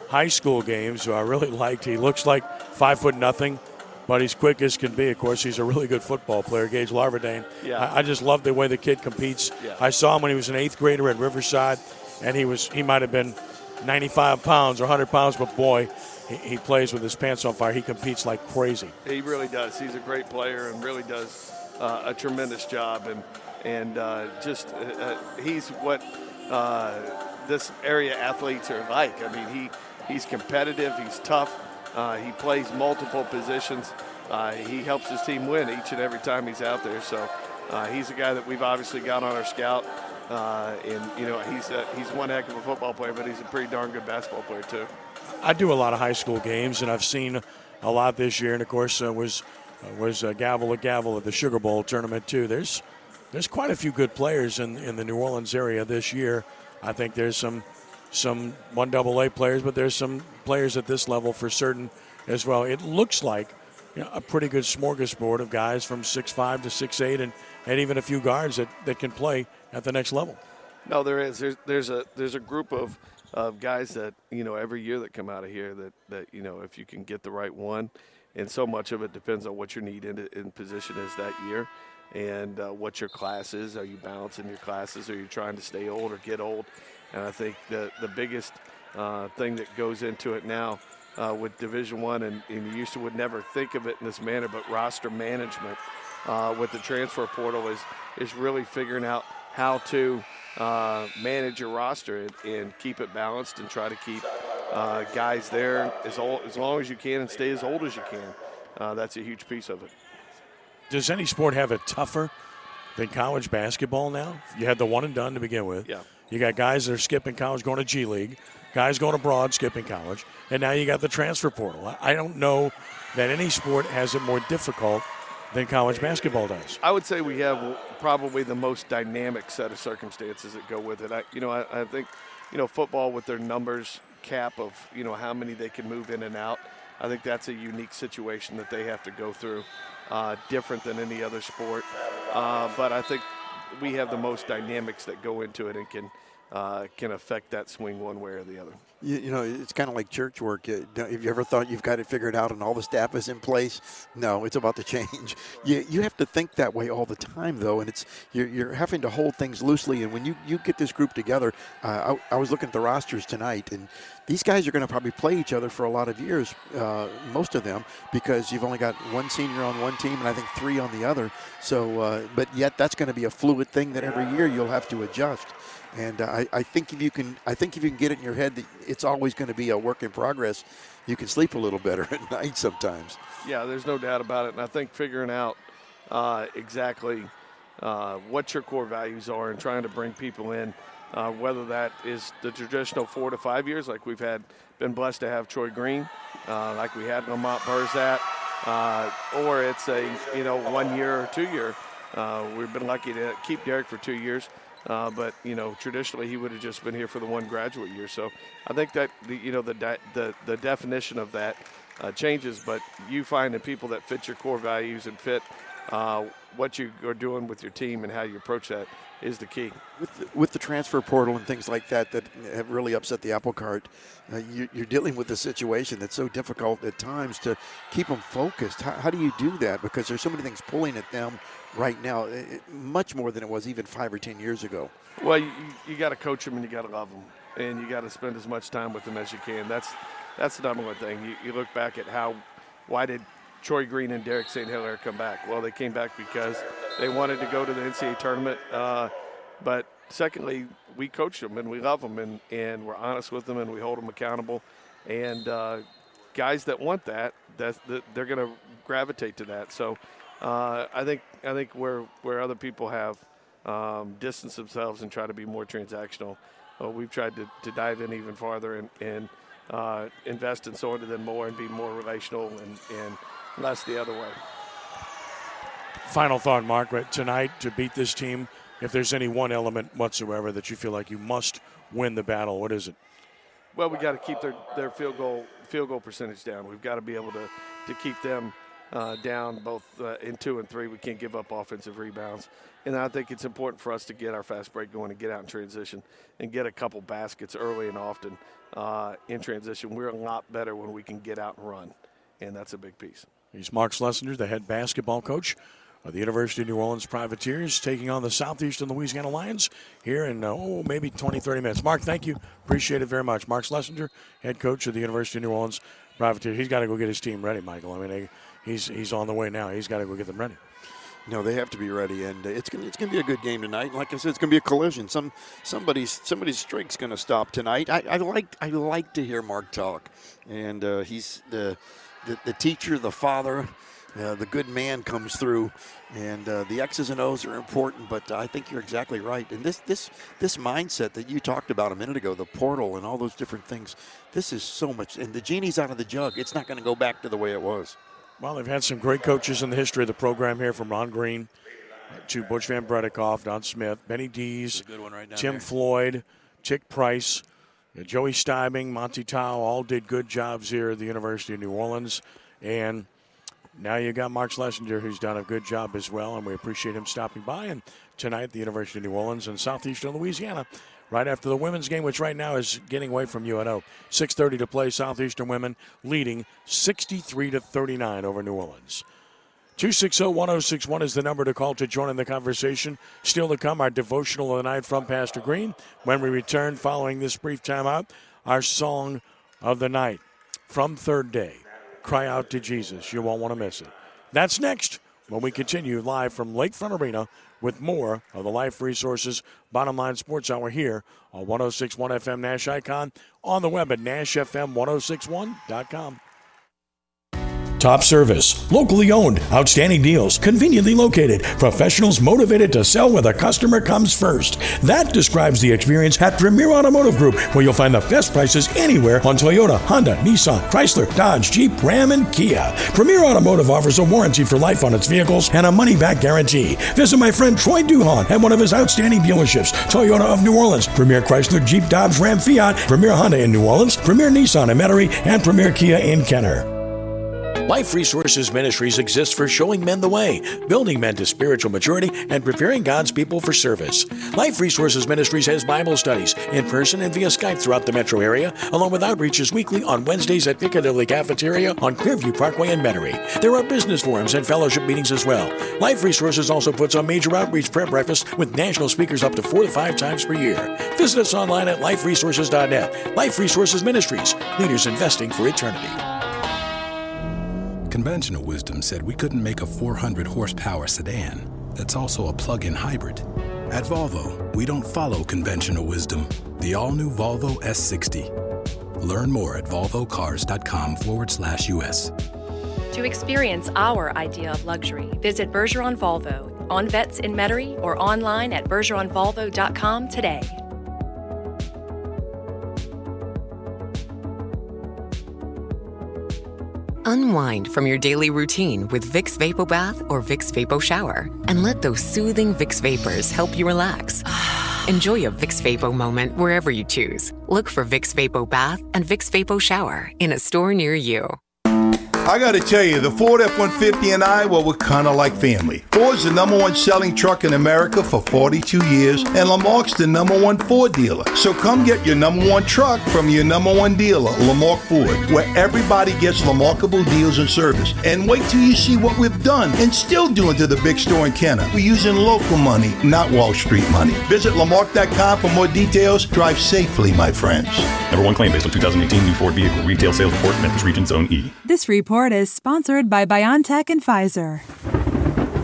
high school games who I really liked. He looks like five foot nothing, but he's quick as can be. Of course, he's a really good football player, Gage Larvadain. Yeah. I, I just love the way the kid competes. Yeah. I saw him when he was an eighth grader at Riverside, and he was he might have been 95 pounds or 100 pounds, but boy, he, he plays with his pants on fire. He competes like crazy. He really does. He's a great player and really does uh, a tremendous job. And and uh, just uh, uh, he's what uh, this area athletes are like. I mean, he he's competitive. He's tough. Uh, he plays multiple positions. He helps his team win each and every time he's out there. So he's a guy that we've obviously got on our scout. Uh, and you know he's a, he's one heck of a football player, but he's a pretty darn good basketball player too. I do a lot of high school games, and I've seen a lot this year. And of course, uh, was uh, was uh, gavel to gavel at the Sugar Bowl tournament too. There's there's quite a few good players in in the New Orleans area this year. I think there's some some one double A players, but there's some players at this level for certain as well. It looks like you know, a pretty good smorgasbord of guys from six five to six eight, and and even a few guards that, that can play at the next level. No, there is. There's there's a there's a group of of guys that you know every year that come out of here that that you know if you can get the right one, and so much of it depends on what your need in, in position is that year. and uh, what your class is. Are you balancing your classes? Are you trying to stay old or get old? And I think the the biggest uh, thing that goes into it now uh, with Division One, and, and, you used to would never think of it in this manner, but roster management uh, with the transfer portal is is really figuring out how to uh, manage your roster and, and, keep it balanced and try to keep uh, guys there as old, as long as you can and stay as old as you can. Uh, that's a huge piece of it. Does any sport have it tougher than college basketball now? You had the one and done to begin with. Yeah. You got guys that are skipping college, going to G League, guys going abroad, skipping college, and now you got the transfer portal. I don't know that any sport has it more difficult than college basketball does. I would say we have probably the most dynamic set of circumstances that go with it. I, you know, I, I think, you know, football with their numbers cap of you know how many they can move in and out. I think that's a unique situation that they have to go through, uh, different than any other sport. Uh, but I think we have the most dynamics that go into it and can uh, can affect that swing one way or the other. You, you know, it's kind of like church work. Have you ever thought you've got it figured out and all the staff is in place? No, it's about to change. You, you have to think that way all the time, though, and it's you're, you're having to hold things loosely. And when you, you get this group together, uh, I, I was looking at the rosters tonight, and these guys are going to probably play each other for a lot of years, uh, most of them, because you've only got one senior on one team and I think three on the other. So, uh, but yet that's going to be a fluid thing that every year you'll have to adjust. And uh, I, I think if you can, I think if you can get it in your head that it's always going to be a work in progress, you can sleep a little better at night sometimes. Yeah, there's no doubt about it. And I think figuring out uh, exactly uh, what your core values are and trying to bring people in, uh, whether that is the traditional four to five years, like we've had, been blessed to have Troy Green, uh, like we had Lamont Berzat, uh, or it's a you know one year or two year. we've been lucky to keep Derek for two years. Uh, but you know, traditionally he would have just been here for the one graduate year. So I think that the, you know the the the definition of that uh, changes. But you find the people that fit your core values and fit uh, what you are doing with your team and how you approach that is the key. With the, with the transfer portal and things like that that have really upset the apple cart, uh, you, are dealing with a situation that's so difficult at times to keep them focused. How, how do you do that? Because there's so many things pulling at them right now, it, much more than it was even five or ten years ago. Well, you, you got to coach them and you got to love them, and you got to spend as much time with them as you can. That's that's the number one thing. You, you look back at how why did Troy Green and Derek St. Hilaire come back? Well, they came back because they wanted to go to the NCAA tournament. Uh, but secondly, we coach them and we love them and, and we're honest with them and we hold them accountable. And uh, guys that want that, that's, they're going to gravitate to that. So uh, I think I think where where other people have um, distanced themselves and try to be more transactional, uh, we've tried to, to dive in even farther and, and uh, invest in sort of them more and be more relational and, and less the other way. Final thought, Margaret. Tonight to beat this team, if there's any one element whatsoever that you feel like you must win the battle, what is it? Well, we got to keep their, their field goal field goal percentage down. We've got to be able to, to keep them uh, down both uh, in two and three. We can't give up offensive rebounds. And I think it's important for us to get our fast break going and get out in transition and get a couple baskets early and often uh, in transition. We're a lot better when we can get out and run, and that's a big piece. He's Mark Slessinger, the head basketball coach of the University of New Orleans Privateers, taking on the Southeastern Louisiana Lions here in, uh, oh, maybe 20, 30 minutes. Mark, thank you. Appreciate it very much. Mark Slessinger, head coach of the University of New Orleans Privateers. He's got to go get his team ready, Michael. I mean, they, he's he's on the way now. He's got to go get them ready. No, they have to be ready, and uh, it's gonna it's gonna be a good game tonight. Like I said, it's gonna be a collision. Some somebody's somebody's streak's gonna stop tonight. I, I like I like to hear Mark talk, and uh, he's the, the, the teacher, the father. Uh, the good man comes through, and uh, the X's and O's are important. But I think you're exactly right. And this this this mindset that you talked about a minute ago, the portal and all those different things, this is so much. And the genie's out of the jug. It's not to go back to the way it was. Well, they've had some great coaches in the history of the program here, from Ron Green to Butch Van Breda Kolff, Don Smith, Benny Dees, right Tim there. Floyd, Tic Price, Joey Stiebing, Monte Towe, all did good jobs here at the University of New Orleans. And now you've got Mark Slessinger, who's done a good job as well, and we appreciate him stopping by. And tonight, the University of New Orleans in southeastern Louisiana, right after the women's game, which right now is getting away from UNO. 6:30 to play. Southeastern women leading 63 to 39 over New Orleans. 260 1061 is the number to call to join in the conversation. Still to come, our devotional of the night from Pastor Green. When we return following this brief timeout, our song of the night from Third Day Cry Out to Jesus. You won't want to miss it. That's next when we continue live from Lakefront Arena with more of the Life Resources Bottom Line Sports Hour here on 1061 FM Nash Icon on the web at NashFM1061.com. Top service, locally owned, outstanding deals, conveniently located, professionals motivated to sell where the customer comes first. That describes the experience at Premier Automotive Group, where you'll find the best prices anywhere on Toyota, Honda, Nissan, Chrysler, Dodge, Jeep, Ram, and Kia. Premier Automotive offers a warranty for life on its vehicles and a money back guarantee. Visit my friend Troy Duhon at one of his outstanding dealerships Toyota of New Orleans, Premier Chrysler, Jeep, Dodge, Ram, Fiat, Premier Honda in New Orleans, Premier Nissan in Metairie, and Premier Kia in Kenner. Life Resources Ministries exists for showing men the way, building men to spiritual maturity, and preparing God's people for service. Life Resources Ministries has Bible studies in person and via Skype throughout the metro area, along with outreaches weekly on Wednesdays at Piccadilly Cafeteria on Clearview Parkway in Metairie. There are business forums and fellowship meetings as well. Life Resources also puts on major outreach prayer breakfasts with national speakers up to four to five times per year. Visit us online at liferesources.net. Life Resources Ministries, leaders investing for eternity. Conventional wisdom said we couldn't make a 400 horsepower sedan that's also a plug in hybrid. At Volvo, we don't follow conventional wisdom. The all new Volvo S60. Learn more at volvocars.com forward slash US. To experience our idea of luxury, visit Bergeron Volvo on Vets in Metairie or online at bergeronvolvo.com today. Unwind from your daily routine with Vicks Vapo Bath or Vicks Vapo Shower and let those soothing Vicks vapors help you relax. Enjoy a Vicks Vapo moment wherever you choose. Look for Vicks Vapo Bath and Vicks Vapo Shower in a store near you. I got to tell you, the Ford F 150 and I, well, we're kind of like family. Ford's the number one selling truck in America for 42 years, and Lamarque's the number one Ford dealer. So come get your number one truck from your number one dealer, Lamarck Ford, where everybody gets remarkable deals and service. And wait till you see what we've done and still doing to the big store in Kenner. We're using local money, not Wall Street money. Visit Lamarque.com for more details. Drive safely, my friends. Number one claim based on 2018 new Ford vehicle retail sales report, Memphis Region Zone E. This report is sponsored by BioNTech and Pfizer.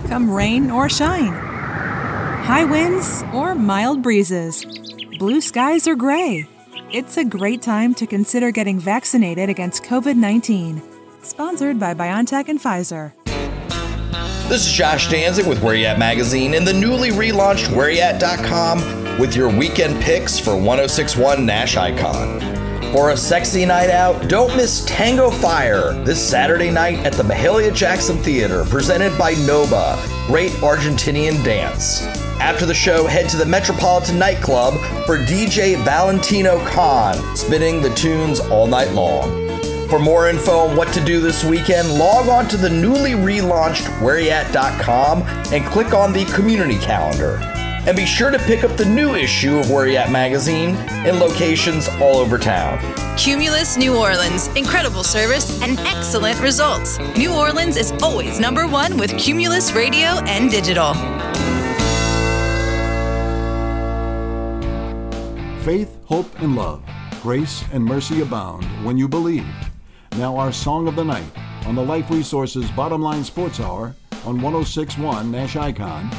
Come rain or shine, high winds or mild breezes, blue skies or gray. It's a great time to consider getting vaccinated against COVID 19. Sponsored by BioNTech and Pfizer. This is Josh Danzig with Where You At Magazine and the newly relaunched WhereYat.com with your weekend picks for 1061 Nash Icon. For a sexy night out, don't miss Tango Fire this Saturday night at the Mahalia Jackson Theater, presented by Nova, great Argentinian dance. After the show, head to the Metropolitan Nightclub for DJ Valentino Khan, spinning the tunes all night long. For more info on what to do this weekend, log on to the newly relaunched whereyat.com and click on the community calendar. And be sure to pick up the new issue of Where You At magazine in locations all over town. Cumulus New Orleans. Incredible service and excellent results. New Orleans is always number one with Cumulus Radio and Digital. Faith, hope, and love. Grace and mercy abound when you believe. Now, our song of the night on the Life Resources Bottom Line Sports Hour on 1061 Nash Icon,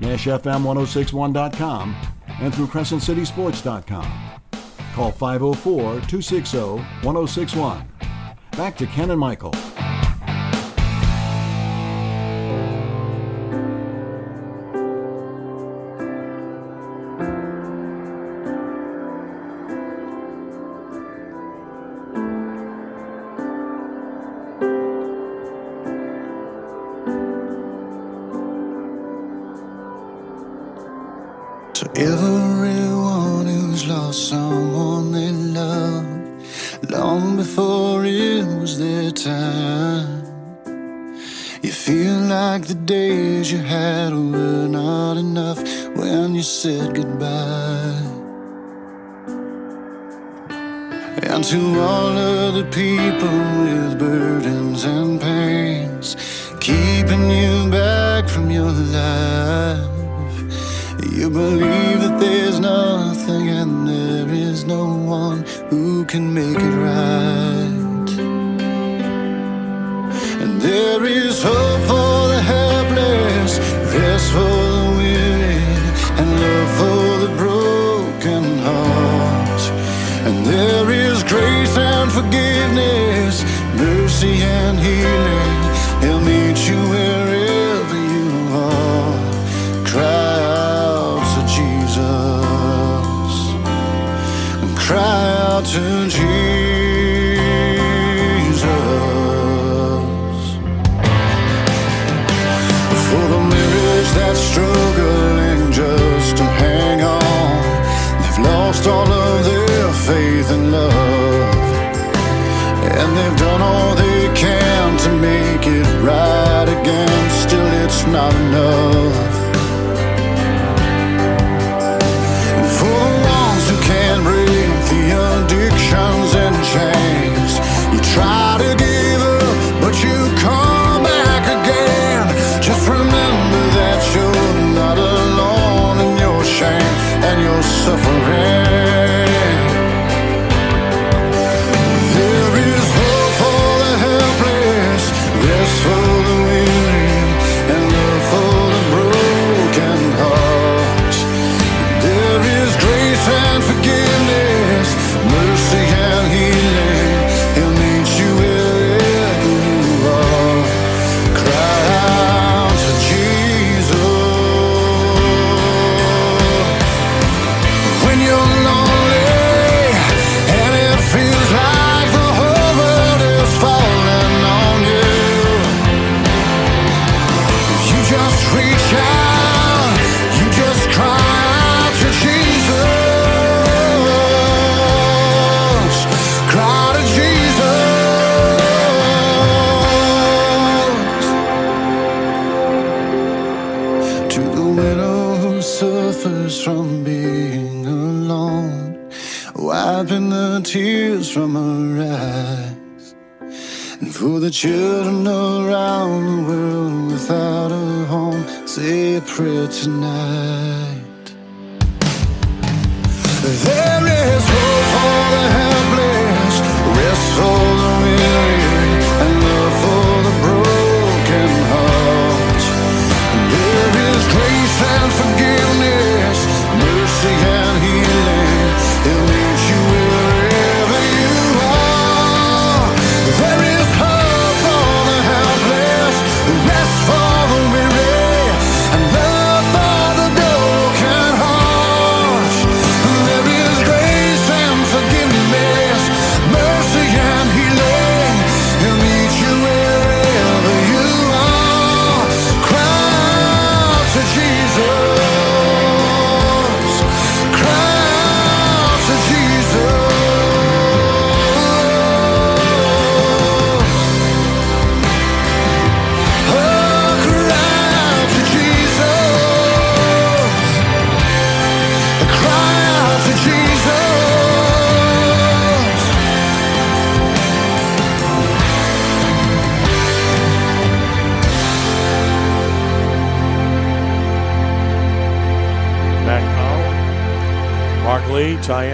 NashFM1061.com, and through CrescentCitySports.com. Call 504 260 1061. Back to Ken and Michael.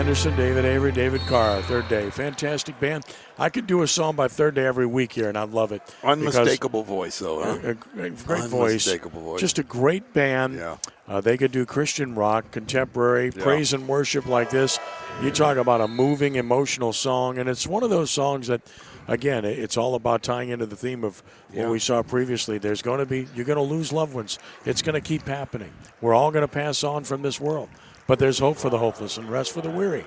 Anderson, David Avery, David Carr, Third Day. Fantastic band. I could do a song by Third Day every week here, and I'd love it. Unmistakable voice, though. Huh? A, a great, great voice. Unmistakable voice. Just a great band. Yeah. Uh, they could do Christian rock, contemporary, Yeah. praise and worship like this. You talk about a moving, emotional song, and it's one of those songs that, again, it's all about tying into the theme of what Yeah. we saw previously. There's going to be, you're going to lose loved ones. It's going to keep happening. We're all going to pass on from this world. But there's hope for the hopeless and rest for the weary.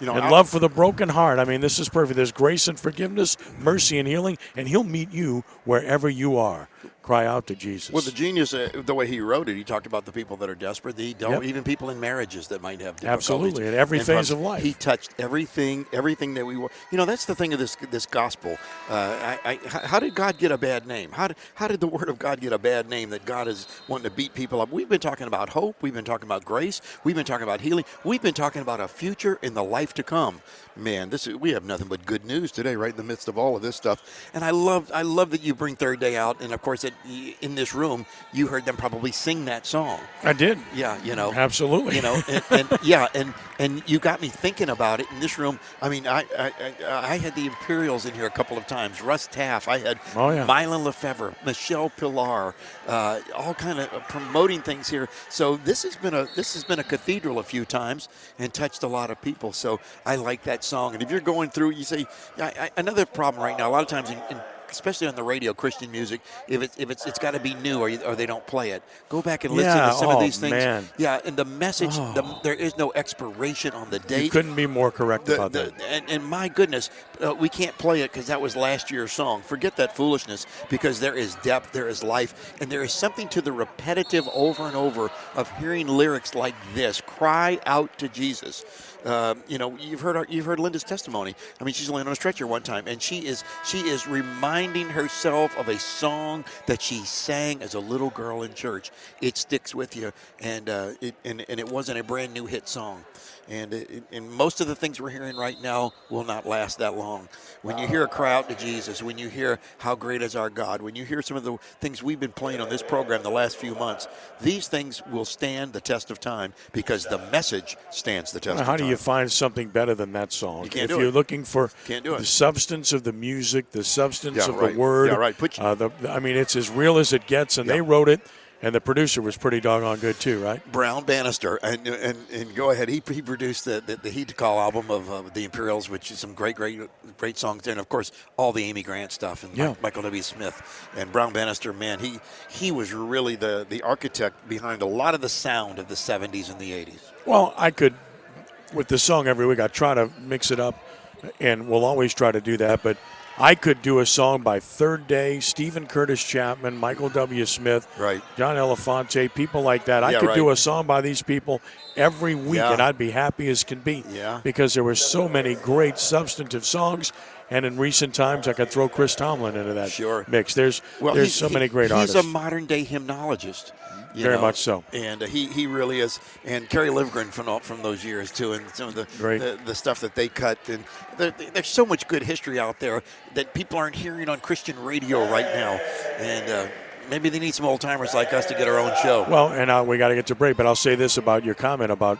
You know, and love for the broken heart. I mean, this is perfect. There's grace and forgiveness, mercy and healing, and He'll meet you wherever you are. Cry out to Jesus. Well, the genius, uh, the way he wrote it, he talked about the people that are desperate. He don't Yep. even people in marriages that might have difficulties. Absolutely, in every phase of life. He touched everything, everything that we were. You know, that's the thing of this this gospel. Uh, I, I, how did God get a bad name? How did, how did the Word of God get a bad name? That God is wanting to beat people up. We've been talking about hope. We've been talking about grace. We've been talking about healing. We've been talking about a future in the life to come. Man, this is, we have nothing but good news today, right in the midst of all of this stuff. And I love I love that you bring Third Day out, and of course, it, in this room, you heard them probably sing that song. I did. Yeah, you know, absolutely. You know, and, and yeah, and and you got me thinking about it in this room. I mean, I I, I, I had the Imperials in here a couple of times. Russ Taff. I had oh, yeah. Mylon Lefevre, Michele Pillar, uh, all kind of promoting things here. So this has been a this has been a cathedral a few times and touched a lot of people. So I like that song. And if you're going through, you say I, I, another problem right now. A lot of times in, in especially on the radio, Christian music, if it's if it's it's got to be new or, you, or they don't play it. Go back and listen yeah, to some oh, of these things. Man. Yeah, and the message, oh. the, there is no expiration on the date. You couldn't be more correct the, about the, that. And, and, my goodness, uh, we can't play it because that was last year's song. Forget that foolishness because there is depth, there is life, and there is something to the repetitive over and over of hearing lyrics like this: "Cry out to Jesus." Uh, you know, you've heard our, you've heard Linda's testimony. I mean, she's laying on a stretcher one time, and she is she is reminding herself of a song that she sang as a little girl in church. It sticks with you, and uh, it and, and it wasn't a brand new hit song. And, it, and most of the things we're hearing right now will not last that long. When you hear a cry out to Jesus, when you hear how great is our God, when you hear some of the things we've been playing on this program the last few months, these things will stand the test of time because the message stands the test well, how do you find something better than that song? You can't if do you're it. looking for Can't do it. the substance of the music, the substance Yeah, of right. the word, Yeah, right. Put you- uh, the, I mean, it's as real as it gets, and Yeah. they wrote it, and the producer was pretty doggone good too, right? Brown Bannister, and and, and go ahead. He, he produced the, the, the Heed the Call album of uh, the Imperials, which is some great, great, great songs and of course all the Amy Grant stuff and Yeah. Michael W. Smith and Brown Bannister. Man, he he was really the the architect behind a lot of the sound of the '70s and the '80s. Well, I could, with the song every week, I try to mix it up, and we'll always try to do that. But I could do a song by Third Day, Steven Curtis Chapman, Michael W. Smith, right. John Elefante, people like that. I Yeah, could right. do a song by these people every week, Yeah. and I'd be happy as can be. Yeah. Because there were so many great substantive songs. And in recent times, I could throw Chris Tomlin into that Sure. mix. There's Well, there's so many great he's artists. He's a modern day hymnologist. Very know, much so. and uh, he, he really is. And Kerry Livgren from all- from those years too, and some of the Great. the, the stuff that they cut. And there, there's so much good history out there that people aren't hearing on Christian radio right now. And uh, maybe they need some old timers like us to get our own show. Well, and uh, we got to get to break, but I'll say this about your comment about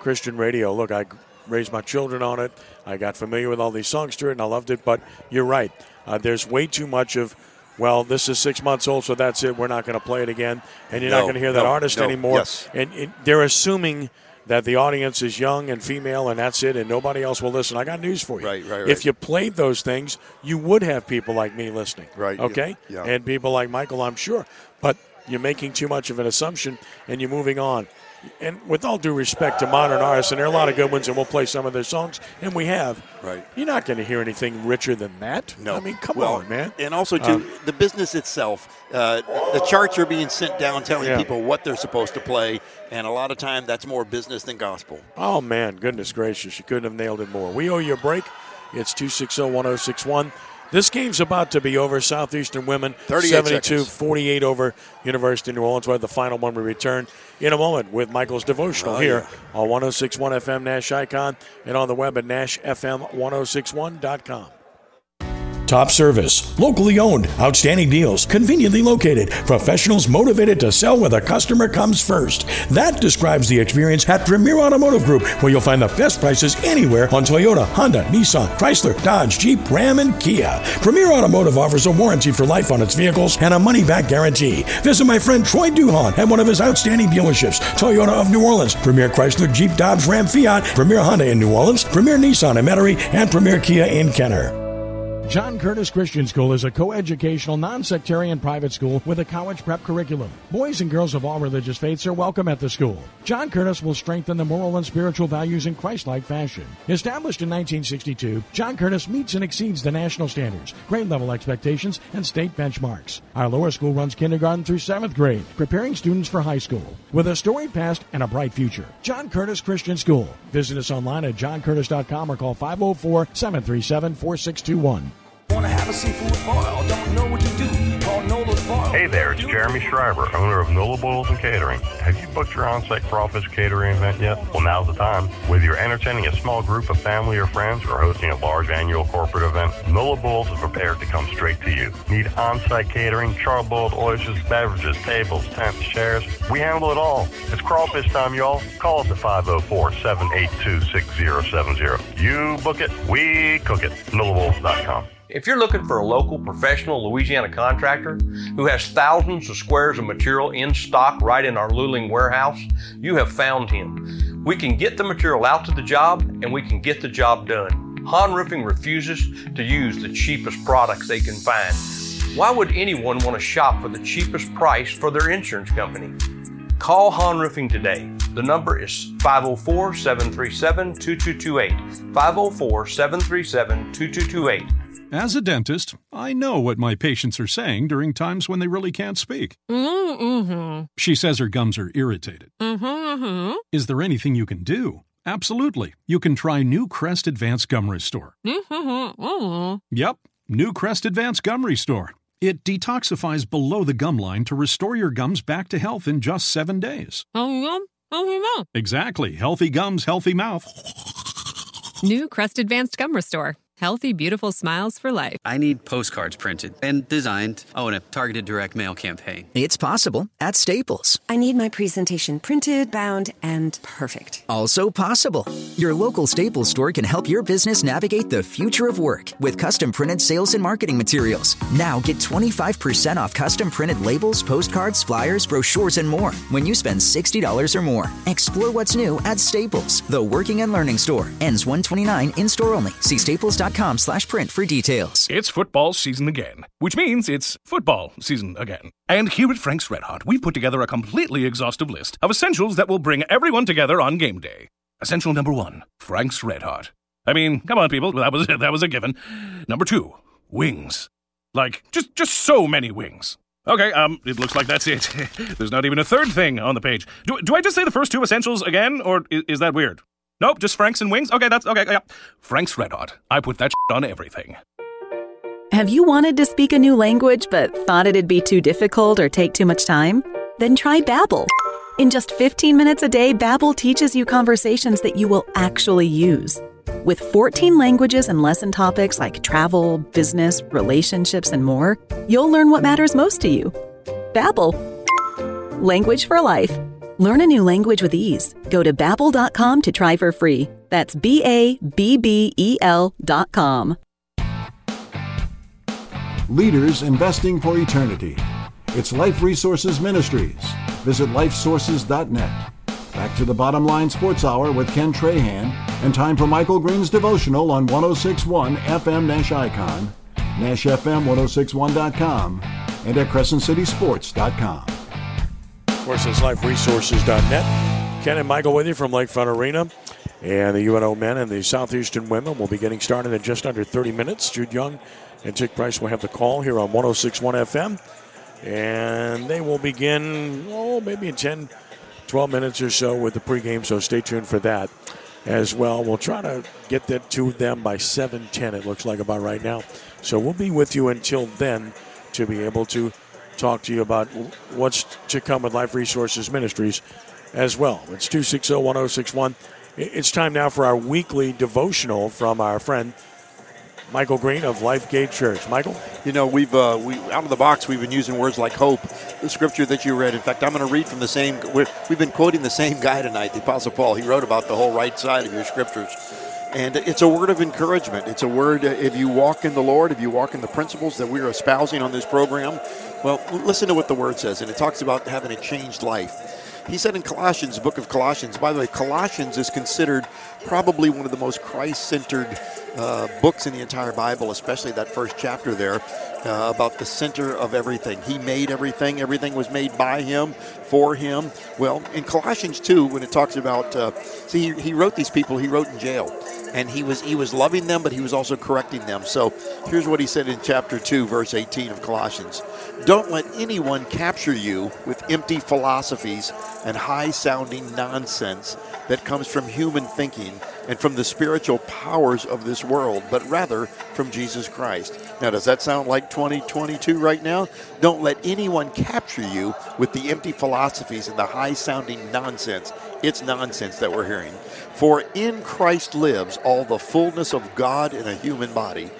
Christian radio. Look, I raised my children on it. I got familiar with all these songs to it, and I loved it. But you're right. Uh, there's way too much of, well, this is six months old, so that's it. We're not going to play it again, and you're not going to hear that no, artist no, anymore. yes. And, and they're assuming that the audience is young and female, and that's it, and nobody else will listen. I got news for you. Right, right, right. If you played those things, you would have people like me listening. Right, Okay. yeah. And people like Michael, I'm sure. But you're making too much of an assumption, and you're moving on. And with all due respect to modern artists, and there are a lot of good ones, and we'll play some of their songs, and we have. Right. You're not going to hear anything richer than that. No, I mean, come Well, on, man. And also, too, Um, the business itself. Uh, the charts are being sent down, telling Yeah. people what they're supposed to play, and a lot of time that's more business than gospel. Oh, man, goodness gracious. You couldn't have nailed it more. We owe you a break. It's 260 1061. This game's about to be over. Southeastern women 38 72 seconds. 48 over University of New Orleans. We'll have the final one we return in a moment with Michael's devotional Oh, here on 1061 FM Nash Icon and on the web at NashFM1061.com. Top service, locally owned, outstanding deals, conveniently located, professionals motivated to sell where the customer comes first. That describes the experience at Premier Automotive Group, where you'll find the best prices anywhere on Toyota, Honda, Nissan, Chrysler, Dodge, Jeep, Ram, and Kia. Premier Automotive offers a warranty for life on its vehicles and a money back guarantee. Visit my friend Troy Duhon at one of his outstanding dealerships Toyota of New Orleans, Premier Chrysler, Jeep, Dodge, Ram, Fiat, Premier Honda in New Orleans, Premier Nissan in Metairie, and Premier Kia in Kenner. John Curtis Christian School is a coeducational, non-sectarian private school with a college prep curriculum. Boys and girls of all religious faiths are welcome at the school. John Curtis will strengthen the moral and spiritual values in Christ-like fashion. Established in 1962, John Curtis meets and exceeds the national standards, grade level expectations, and state benchmarks. Our lower school runs kindergarten through seventh grade, preparing students for high school. With a storied past and a bright future, John Curtis Christian School. Visit us online at johncurtis.com or call 504 737 4621. Wanna have a seafood boil, don't know what to do. Call Nola's Hey there, it's Jeremy Schreiber, owner of Nola Boils and Catering. Have you booked your on-site crawfish catering event yet? Well, now's the time. Whether you're entertaining a small group of family or friends or hosting a large annual corporate event, Nola Boils is prepared to come straight to you. Need on-site catering, charboiled oysters, beverages, tables, tents, chairs? We handle it all. It's crawfish time, y'all. Call us at 504-782-6070. You book it, we cook it. NolaBoils.com. If you're looking for a local professional Louisiana contractor who has thousands of squares of material in stock right in our Luling warehouse, you have found him. We can get the material out to the job and we can get the job done. Han Roofing refuses to use the cheapest products they can find. Why would anyone want to shop for the cheapest price for their insurance company? Call Han Roofing today. The number is 504 737 2228. 504 737 2228. As a dentist, I know what my patients are saying during times when they really can't speak. Mm-hmm. She says her gums are irritated. Mm-hmm. Is there anything you can do? Absolutely. You can try New Crest Advanced Gum Restore. Mm-hmm. Yep, New Crest Advanced Gum Restore. It detoxifies below the gum line to restore your gums back to health in just seven days. Oh, yeah. Exactly. Healthy gums, healthy mouth. New Crest Advanced Gum Restore. Healthy, beautiful smiles for life. I need postcards printed and designed. Oh, and a targeted direct mail campaign. It's possible at Staples. I need my presentation printed, bound, and perfect. Also possible. Your local Staples store can help your business navigate the future of work with custom printed sales and marketing materials. Now get 25% off custom printed labels, postcards, flyers, brochures, and more when you spend $60 or more. Explore what's new at Staples, the working and learning store. Ends 129 in store only. See staples.com slash print for details. It's football season again, which means it's football season again. And here at Frank's Red Hot, we've put together a completely exhaustive list of essentials that will bring everyone together on game day. Essential number one, Frank's Red Hot. I mean, come on, people, that was that was a given. Number two, wings. Like just just so many wings. Okay, um, it looks like that's it. There's not even a third thing on the page. Do, do I just say the first two essentials again, or is, is that weird? Nope, just Frank's and wings? Okay, that's okay, yeah. Frank's Red Hot. I put that on everything. Have you wanted to speak a new language but thought it'd be too difficult or take too much time? Then try Babbel. In just 15 minutes a day, Babbel teaches you conversations that you will actually use. With 14 languages and lesson topics like travel, business, relationships, and more, you'll learn what matters most to you. Babbel. Language for life. Learn a new language with ease. Go to babbel.com to try for free. That's B A B B E L dot com. Leaders investing for eternity. It's Life Resources Ministries. Visit lifesources.net. Back to the bottom line sports hour with Ken Trahan and time for Michael Green's devotional on 1061 FM Nash Icon, NashFM1061.com, and at CrescentCitySports.com. Of course, it's liferesources.net. Ken and Michael with you from Lakefront Arena. And the UNO men and the Southeastern women will be getting started in just under 30 minutes. Jude Young and Tic Price will have the call here on 1061 FM. And they will begin, oh, maybe in 10, 12 minutes or so with the pregame, so stay tuned for that as well. We'll try to get that to them by 7:10. It looks like about right now. So we'll be with you until then to be able to talk to you about what's to come with Life Resources Ministries as well. It's 260-1061. It's time now for our weekly devotional from our friend Michael Green of Lifegate Church. Michael, you know we've uh, we out of the box we've been using words like hope, the scripture that you read. In fact, I'm going to read from the same. we have been quoting the same guy tonight, the Apostle Paul. He wrote about the whole right side of your scriptures. And it's a word of encouragement. It's a word, if you walk in the Lord, if you walk in the principles that we're espousing on this program, well, listen to what the word says. And it talks about having a changed life. He said in Colossians, book of Colossians, by the way, Colossians is considered probably one of the most Christ centered uh, books in the entire Bible, especially that first chapter there uh, about the center of everything. He made everything, everything was made by Him, for Him. Well, in Colossians 2, when it talks about, uh, see, he, he wrote these people, he wrote in jail. And he was he was loving them, but he was also correcting them. So here's what he said in chapter 2, verse 18 of Colossians. Don't let anyone capture you with empty philosophies and high sounding nonsense that comes from human thinking and from the spiritual powers of this world, but rather from Jesus Christ. Now, does that sound like 2022 right now? Don't let anyone capture you with the empty philosophies and the high sounding nonsense. It's nonsense that we're hearing. For in Christ lives all the fullness of God in a human body.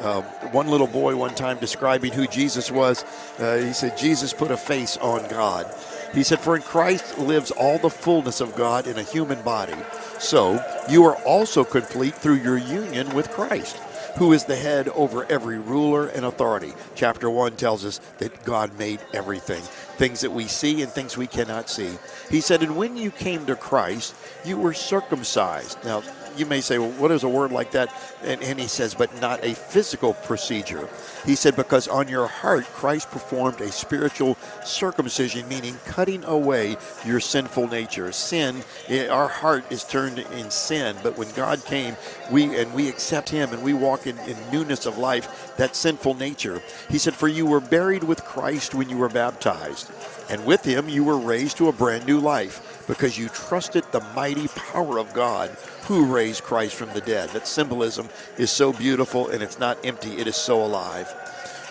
Uh, one little boy one time describing who Jesus was, uh, he said, Jesus put a face on God. He said, For in Christ lives all the fullness of God in a human body. So you are also complete through your union with Christ, who is the head over every ruler and authority. Chapter 1 tells us that God made everything, things that we see and things we cannot see. He said, And when you came to Christ, you were circumcised. Now, you may say, well, what is a word like that? And, and, he says, but not a physical procedure. He said, because on your heart, Christ performed a spiritual circumcision, meaning cutting away your sinful nature. Sin, eh, our heart is turned in sin, but when God came, we and we accept Him and we walk in, in newness of life, that sinful nature. He said, for you were buried with Christ when you were baptized, and with Him you were raised to a brand new life because you trusted the mighty power of God who raised Christ from the dead. That symbolism is so beautiful and it's not empty, it is so alive.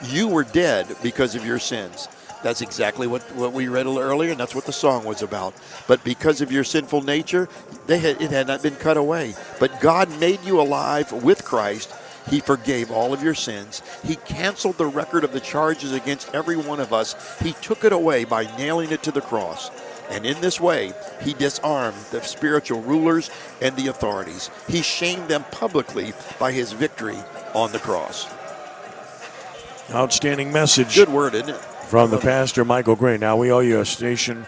You were dead because of your sins. That's exactly what, what we read earlier, and that's what the song was about. But because of your sinful nature, they had, it had not been cut away. But God made you alive with Christ. He forgave all of your sins. He canceled the record of the charges against every one of us. He took it away by nailing it to the cross. And in this way, he disarmed the spiritual rulers and the authorities. He shamed them publicly by his victory on the cross. Outstanding message. Good word, isn't it? From the pastor, Michael Green. Now, we owe you a station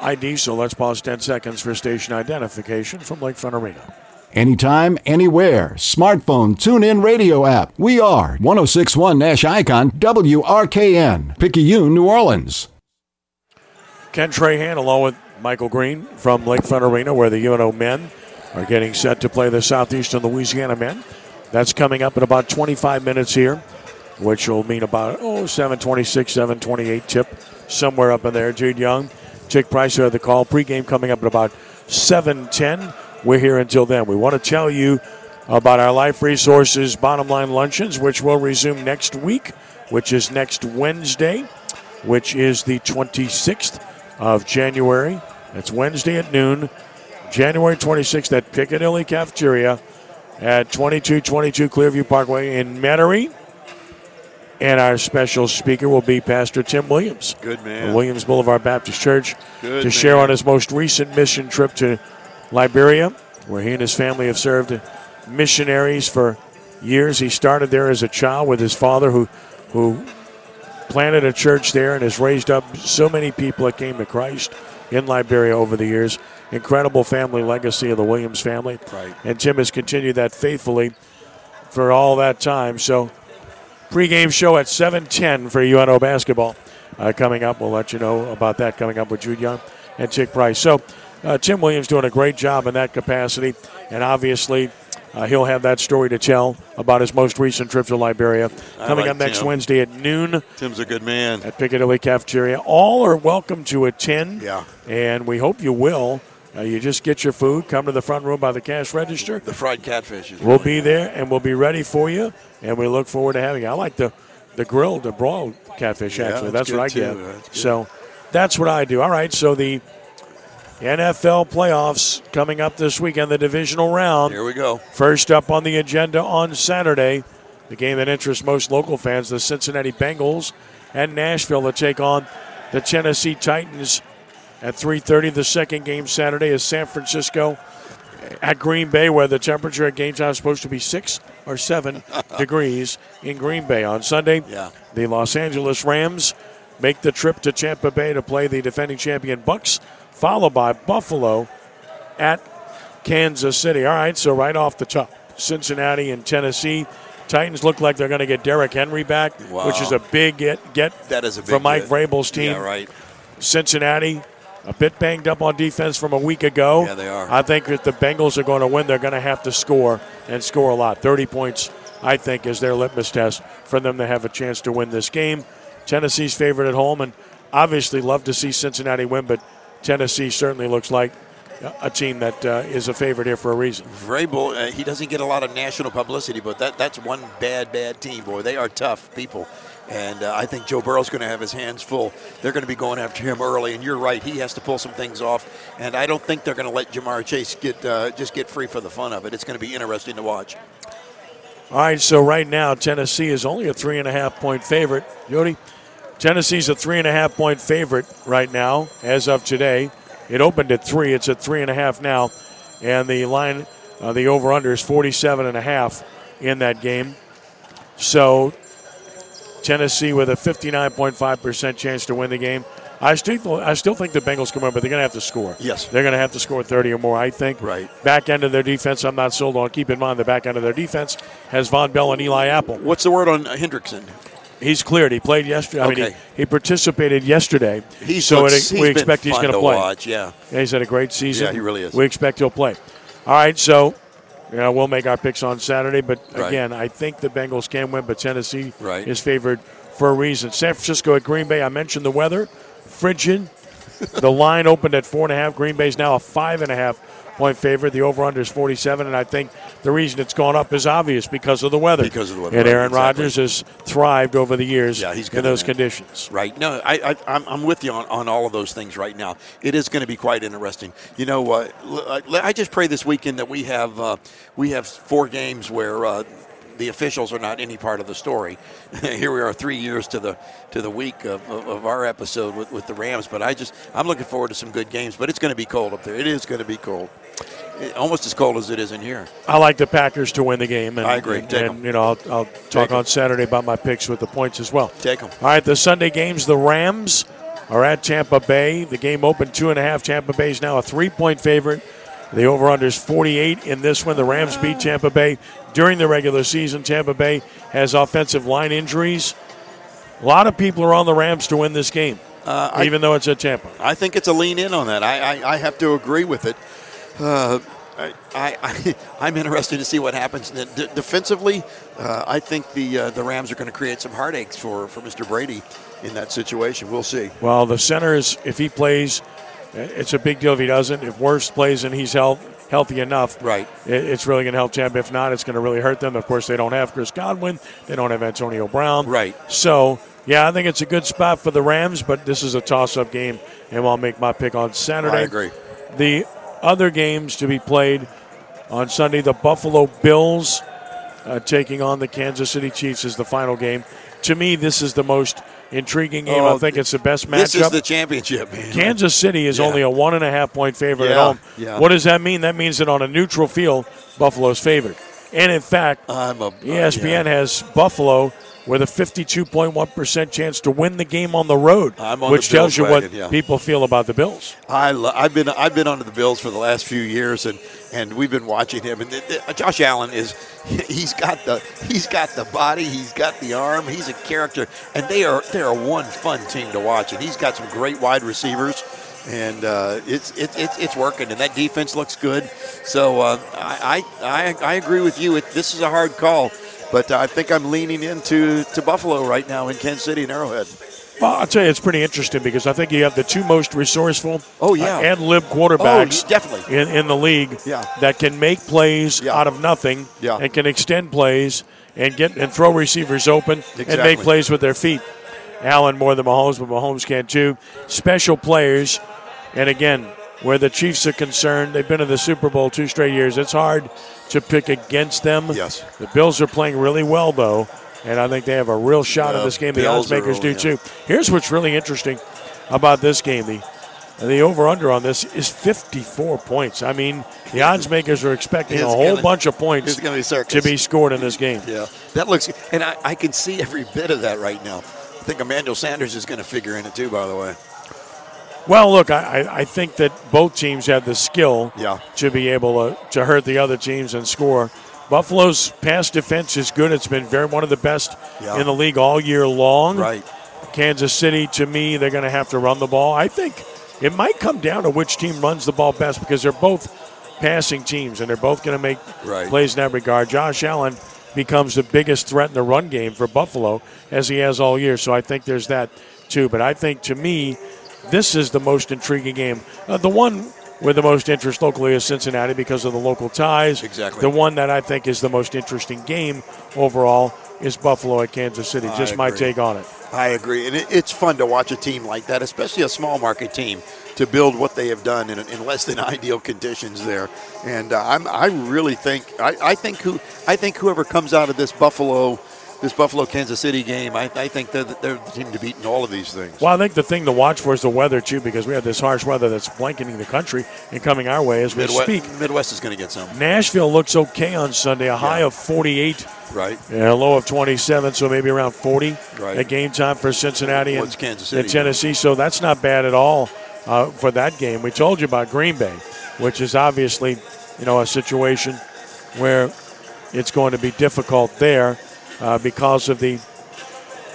ID, so let's pause 10 seconds for station identification from Lakefront Arena. Anytime, anywhere. Smartphone, tune in radio app. We are 1061 Nash Icon, WRKN, Picayune, New Orleans. Ken Trahan along with Michael Green from Lakefront Arena, where the UNO men are getting set to play the Southeastern Louisiana men. That's coming up in about 25 minutes here, which will mean about oh 726, 728 tip, somewhere up in there. Jude Young, Tic Price are the call. Pregame coming up at about 710. We're here until then. We want to tell you about our Life Resources Bottom Line Luncheons, which will resume next week, which is next Wednesday, which is the 26th of January. It's Wednesday at noon, January 26th at Piccadilly Cafeteria at 2222 Clearview Parkway in Metairie. And our special speaker will be Pastor Tim Williams. Good man. Williams Boulevard Baptist Church Good to man. share on his most recent mission trip to Liberia, where he and his family have served missionaries for years. He started there as a child with his father, who, who planted a church there and has raised up so many people that came to Christ in Liberia over the years. Incredible family legacy of the Williams family. Right. And Tim has continued that faithfully for all that time. So, pregame show at 7:10 for UNO basketball uh, coming up. We'll let you know about that coming up with Jude Young and Tic Price. So, uh, Tim Williams doing a great job in that capacity, and obviously. Uh, he'll have that story to tell about his most recent trip to Liberia. I Coming like up next Tim. Wednesday at noon Tim's a good man. at Piccadilly Cafeteria. All are welcome to attend. Yeah. And we hope you will. Uh, you just get your food, come to the front room by the cash register. The fried catfish is We'll really be there and we'll be ready for you. And we look forward to having you. I like the, the grilled, the broiled catfish, Yeah, actually. that's That's, what I good, get. That's. So that's what I do. All right. So the NFL playoffs coming up this weekend, the divisional round. Here we go. First up on the agenda on Saturday, the game that interests most local fans, the Cincinnati Bengals and Nashville to take on the Tennessee Titans at 3:30. The second game Saturday is San Francisco at Green Bay, where the temperature at game time is supposed to be six or seven degrees in Green Bay on Sunday. Yeah. The Los Angeles Rams make the trip to Tampa Bay to play the defending champion Bucks, followed by Buffalo at Kansas City. All right, so right off the top, Cincinnati and Tennessee. Titans look like they're going to get Derrick Henry back, Wow. which is a big get get That is a big from Mike get. Vrabel's team. Yeah, right. Cincinnati, a bit banged up on defense from a week ago. Yeah, they are. I think if the Bengals are going to win, they're going to have to score and score a lot. 30 points, I think, is their litmus test for them to have a chance to win this game. Tennessee's favorite at home, and obviously love to see Cincinnati win, but Tennessee certainly looks like a team that uh, is a favorite here for a reason. Vrabel, uh, he doesn't get a lot of national publicity, but that, that's one bad, bad team, boy. They are tough people. And uh, I think Joe Burrow's going to have his hands full. They're going to be going after him early, and you're right. He has to pull some things off. And I don't think they're going to let Ja'Marr Chase get uh, just get free for the fun of it. It's going to be interesting to watch. All right, so right now Tennessee is only a three and a half point favorite. Yodi, Tennessee's a three and a half point favorite right now as of today. It opened at three. It's at three and a half now, and the line, uh, the over under is 47 and a half in that game. So Tennessee with a 59.5% chance to win the game. I still, I still think the Bengals can win, but they're going to have to score. Yes. They're going to have to score 30 or more, I think. Right. Back end of their defense, I'm not sold on. Keep in mind, the back end of their defense has Vonn Bell and Eli Apple. What's the word on Hendrickson? He's cleared. He played yesterday. I mean, he, he participated yesterday. He's so looks- it, we expect he's going to play. watch, yeah. He's had a great season. Yeah, he really is. We expect he'll play. All right, so you know, we'll make our picks on Saturday, but Right. again, I think the Bengals can win, but Tennessee Right. is favored for a reason. San Francisco at Green Bay. I mentioned the weather, frigid. the line opened at four and a half. Green Bay's now a five and a half point favorite. The over/under is 47, and I think the reason it's gone up is obvious because of the weather. Because of the weather, And Aaron exactly. Rodgers has thrived over the years Yeah, he's in those that. conditions. Right. No, I, I, I'm, I'm with you on, on all of those things right now. It is going to be quite interesting. You know, uh, I just pray this weekend that we have uh, we have four games where uh, the officials are not any part of the story. Here we are, three years to the to the week of, of, of our episode with, with the Rams. But I just I'm looking forward to some good games. But it's going to be cold up there. It is going to be cold. It- almost as cold as it is in here. I like the Packers to win the game. And, I agree. And, Take and, 'em. you know, I'll, I'll talk 'em. on Saturday about my picks with the points as well. Take them. All right, the Sunday games, the Rams are at Tampa Bay. The game opened two and a half. Tampa Bay is now a three point favorite. The over under is 48 in this one. The Rams beat Tampa Bay during the regular season. Tampa Bay has offensive line injuries. A lot of people are on the Rams to win this game, Uh, I- even though it's at Tampa. I think it's a lean in on that. I, I, I have to agree with it. Uh, I, I, am interested to see what happens D- defensively. Uh, I think the uh, the Rams are going to create some heartaches for, for Mr. Brady in that situation. We'll see. Well, the center is, if he plays, it's a big deal if he doesn't. If Wirfs plays and he's health, healthy enough, right? It, it's really going to help Tampa. If not, it's going to really hurt them. Of course, they don't have Chris Godwin. They don't have Antonio Brown. Right. So, yeah, I think it's a good spot for the Rams, but this is a toss-up game, and I'll make my pick on Saturday. I agree. The other games to be played on Sunday, the Buffalo Bills uh, taking on the Kansas City Chiefs is the final game. To me, this is the most intriguing game. Oh, I think it's the best matchup. This is the championship, man. Kansas City is Yeah. only a one and a half point favorite at home. yeah. What does that mean? That means that on a neutral field, Buffalo's favored. And in fact, I'm a, ESPN has Buffalo with a 52.1% chance to win the game on the road, I'm on which the tells you what yeah. people feel about the Bills. I lo- I've been I've been under the Bills for the last few years, and, and we've been watching him. And th- th- Josh Allen is he's got the he's got the body, he's got the arm, he's a character, and they are they are one fun team to watch. And he's got some great wide receivers, and uh, it's it, it's it's working. And that defense looks good. So uh, I, I I I agree with you. It, this is a hard call, but I think I'm leaning into to Buffalo right now in Kansas City and Arrowhead. Well, I'll tell you, it's pretty interesting because I think you have the two most resourceful Oh, yeah. uh, and lib quarterbacks Oh, definitely. in, in the league Yeah. that can make plays out of nothing Yeah. and can extend plays and get and throw receivers open and make plays with their feet. Allen more than Mahomes, but Mahomes can too. Special players, and again, where the Chiefs are concerned, they've been in the Super Bowl two straight years. It's hard to pick against them. Yes. The Bills are playing really well though, and I think they have a real shot The in this game. The odds makers do rolling, too. Here's what's really interesting about this game. The the over under on this is 54 points. I mean, the odds makers are expecting a whole gonna- bunch of points be to be scored in this game. Yeah, that looks, and I, I can see every bit of that right now. I think Emmanuel Sanders is going to figure in it too. By the way, Well, look, I, I- think that both teams have the skill Yeah. to be able to, to hurt the other teams and score. Buffalo's pass defense is good. It's been very one of the best Yeah. in the league all year long. Right. Kansas City, to me, they're going to have to run the ball. I think it might come down to which team runs the ball best because they're both passing teams and they're both going to make Right. plays in that regard. Josh Allen becomes the biggest threat in the run game for Buffalo as he has all year. So I think there's that too. But I think to me, this is the most intriguing game. Uh, the one with the most interest locally is Cincinnati because of the local ties. Exactly. The one that I think is the most interesting game overall is Buffalo at Kansas City. I Just my agree. take on it. I agree, and it, it's fun to watch a team like that, especially a small market team, to build what they have done in, in less than ideal conditions there. And uh, I'm, I really think, I, I think who, I think whoever comes out of this Buffalo, this Buffalo Kansas City game, I, I think they're, the- they're the team to beat in all of these things. Well, I think the thing to watch for is the weather too, because we have this harsh weather that's blanketing the country and coming our way as we Midwest, speak. Midwest is going to get some. Nashville looks okay on Sunday, a high of 48, Right. and a low of 27, so maybe around 40 Right. at game time for Cincinnati and, Kansas City? and Tennessee. So that's not bad at all uh, for that game. We told you about Green Bay, which is obviously, you know, a situation where it's going to be difficult there uh, because of the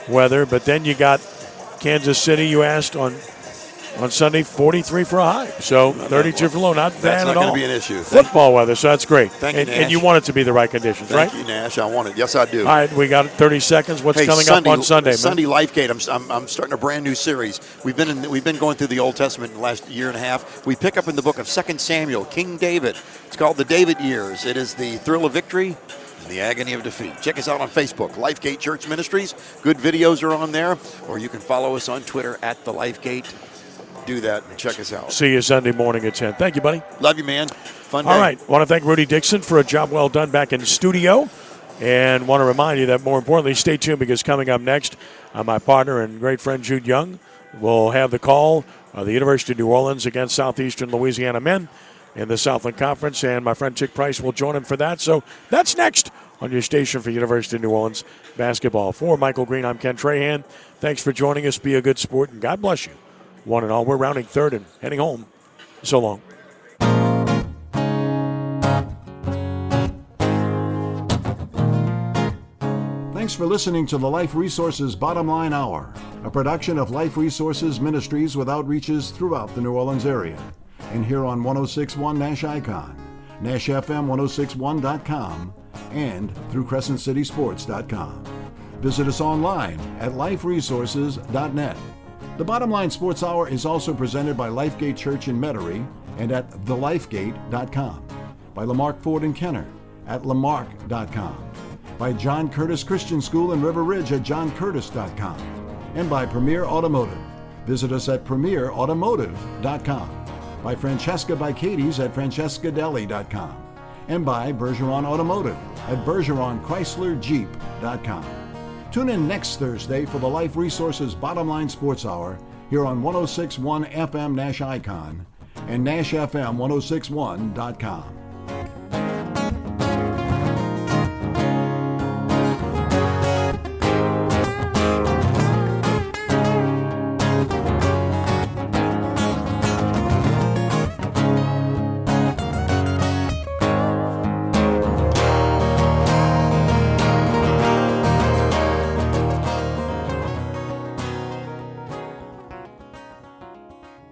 weather. But then you got Kansas City. You asked on on Sunday, 43 for a high. So 32 for low, not That's bad not at all. be an issue. Thank- Football weather, so that's great. Thank you, and, and you want it to be the right conditions, Thank right? you, Nash. I want it. Yes, I do. All right, we got 30 seconds. What's Hey, coming Sunday, up on Sunday, man? Sunday Lifegate. I'm, I'm, I'm starting a brand new series. We've been in, we've been going through the Old Testament in the last year and a half. We pick up in the book of 2 Samuel, King David. It's called the David Years. It is the thrill of victory and the agony of defeat. Check us out on Facebook, Lifegate Church Ministries. Good videos are on there, or you can follow us on Twitter at the Lifegate. Do that and check us out. See you Sunday morning at 10. Thank you, buddy. Love you, man. Fun day. All right. Want to thank Rudy Dixon for a job well done back in studio. And want to remind you that more importantly, stay tuned because coming up next, uh, my partner and great friend Jude Young will have the call of the University of New Orleans against Southeastern Louisiana men in the Southland Conference. And my friend Tic Price will join him for that. So that's next on your station for University of New Orleans basketball. For Michael Green, I'm Ken Trahan. Thanks for joining us. Be a good sport, and God bless you. One and all. We're rounding third and heading home. So long. Thanks for listening to the Life Resources Bottom Line Hour, a production of Life Resources Ministries with outreaches throughout the New Orleans area. And here on 1061 Nash Icon, NashFM1061.com, and through CrescentCitySports.com. Visit us online at liferesources.net. The Bottom Line Sports Hour is also presented by Lifegate Church in Metairie and at thelifegate.com, by Lamarque Ford and Kenner at lamarque.com, by John Curtis Christian School in River Ridge at johncurtis.com, and by Premier Automotive. Visit us at premierautomotive.com, by Francesca by at francescadeli.com, and by Bergeron Automotive at bergeronchryslerjeep.com. Tune in next Thursday for the Life Resources Bottom Line Sports Hour here on 1061 FM Nash Icon and NashFM1061.com.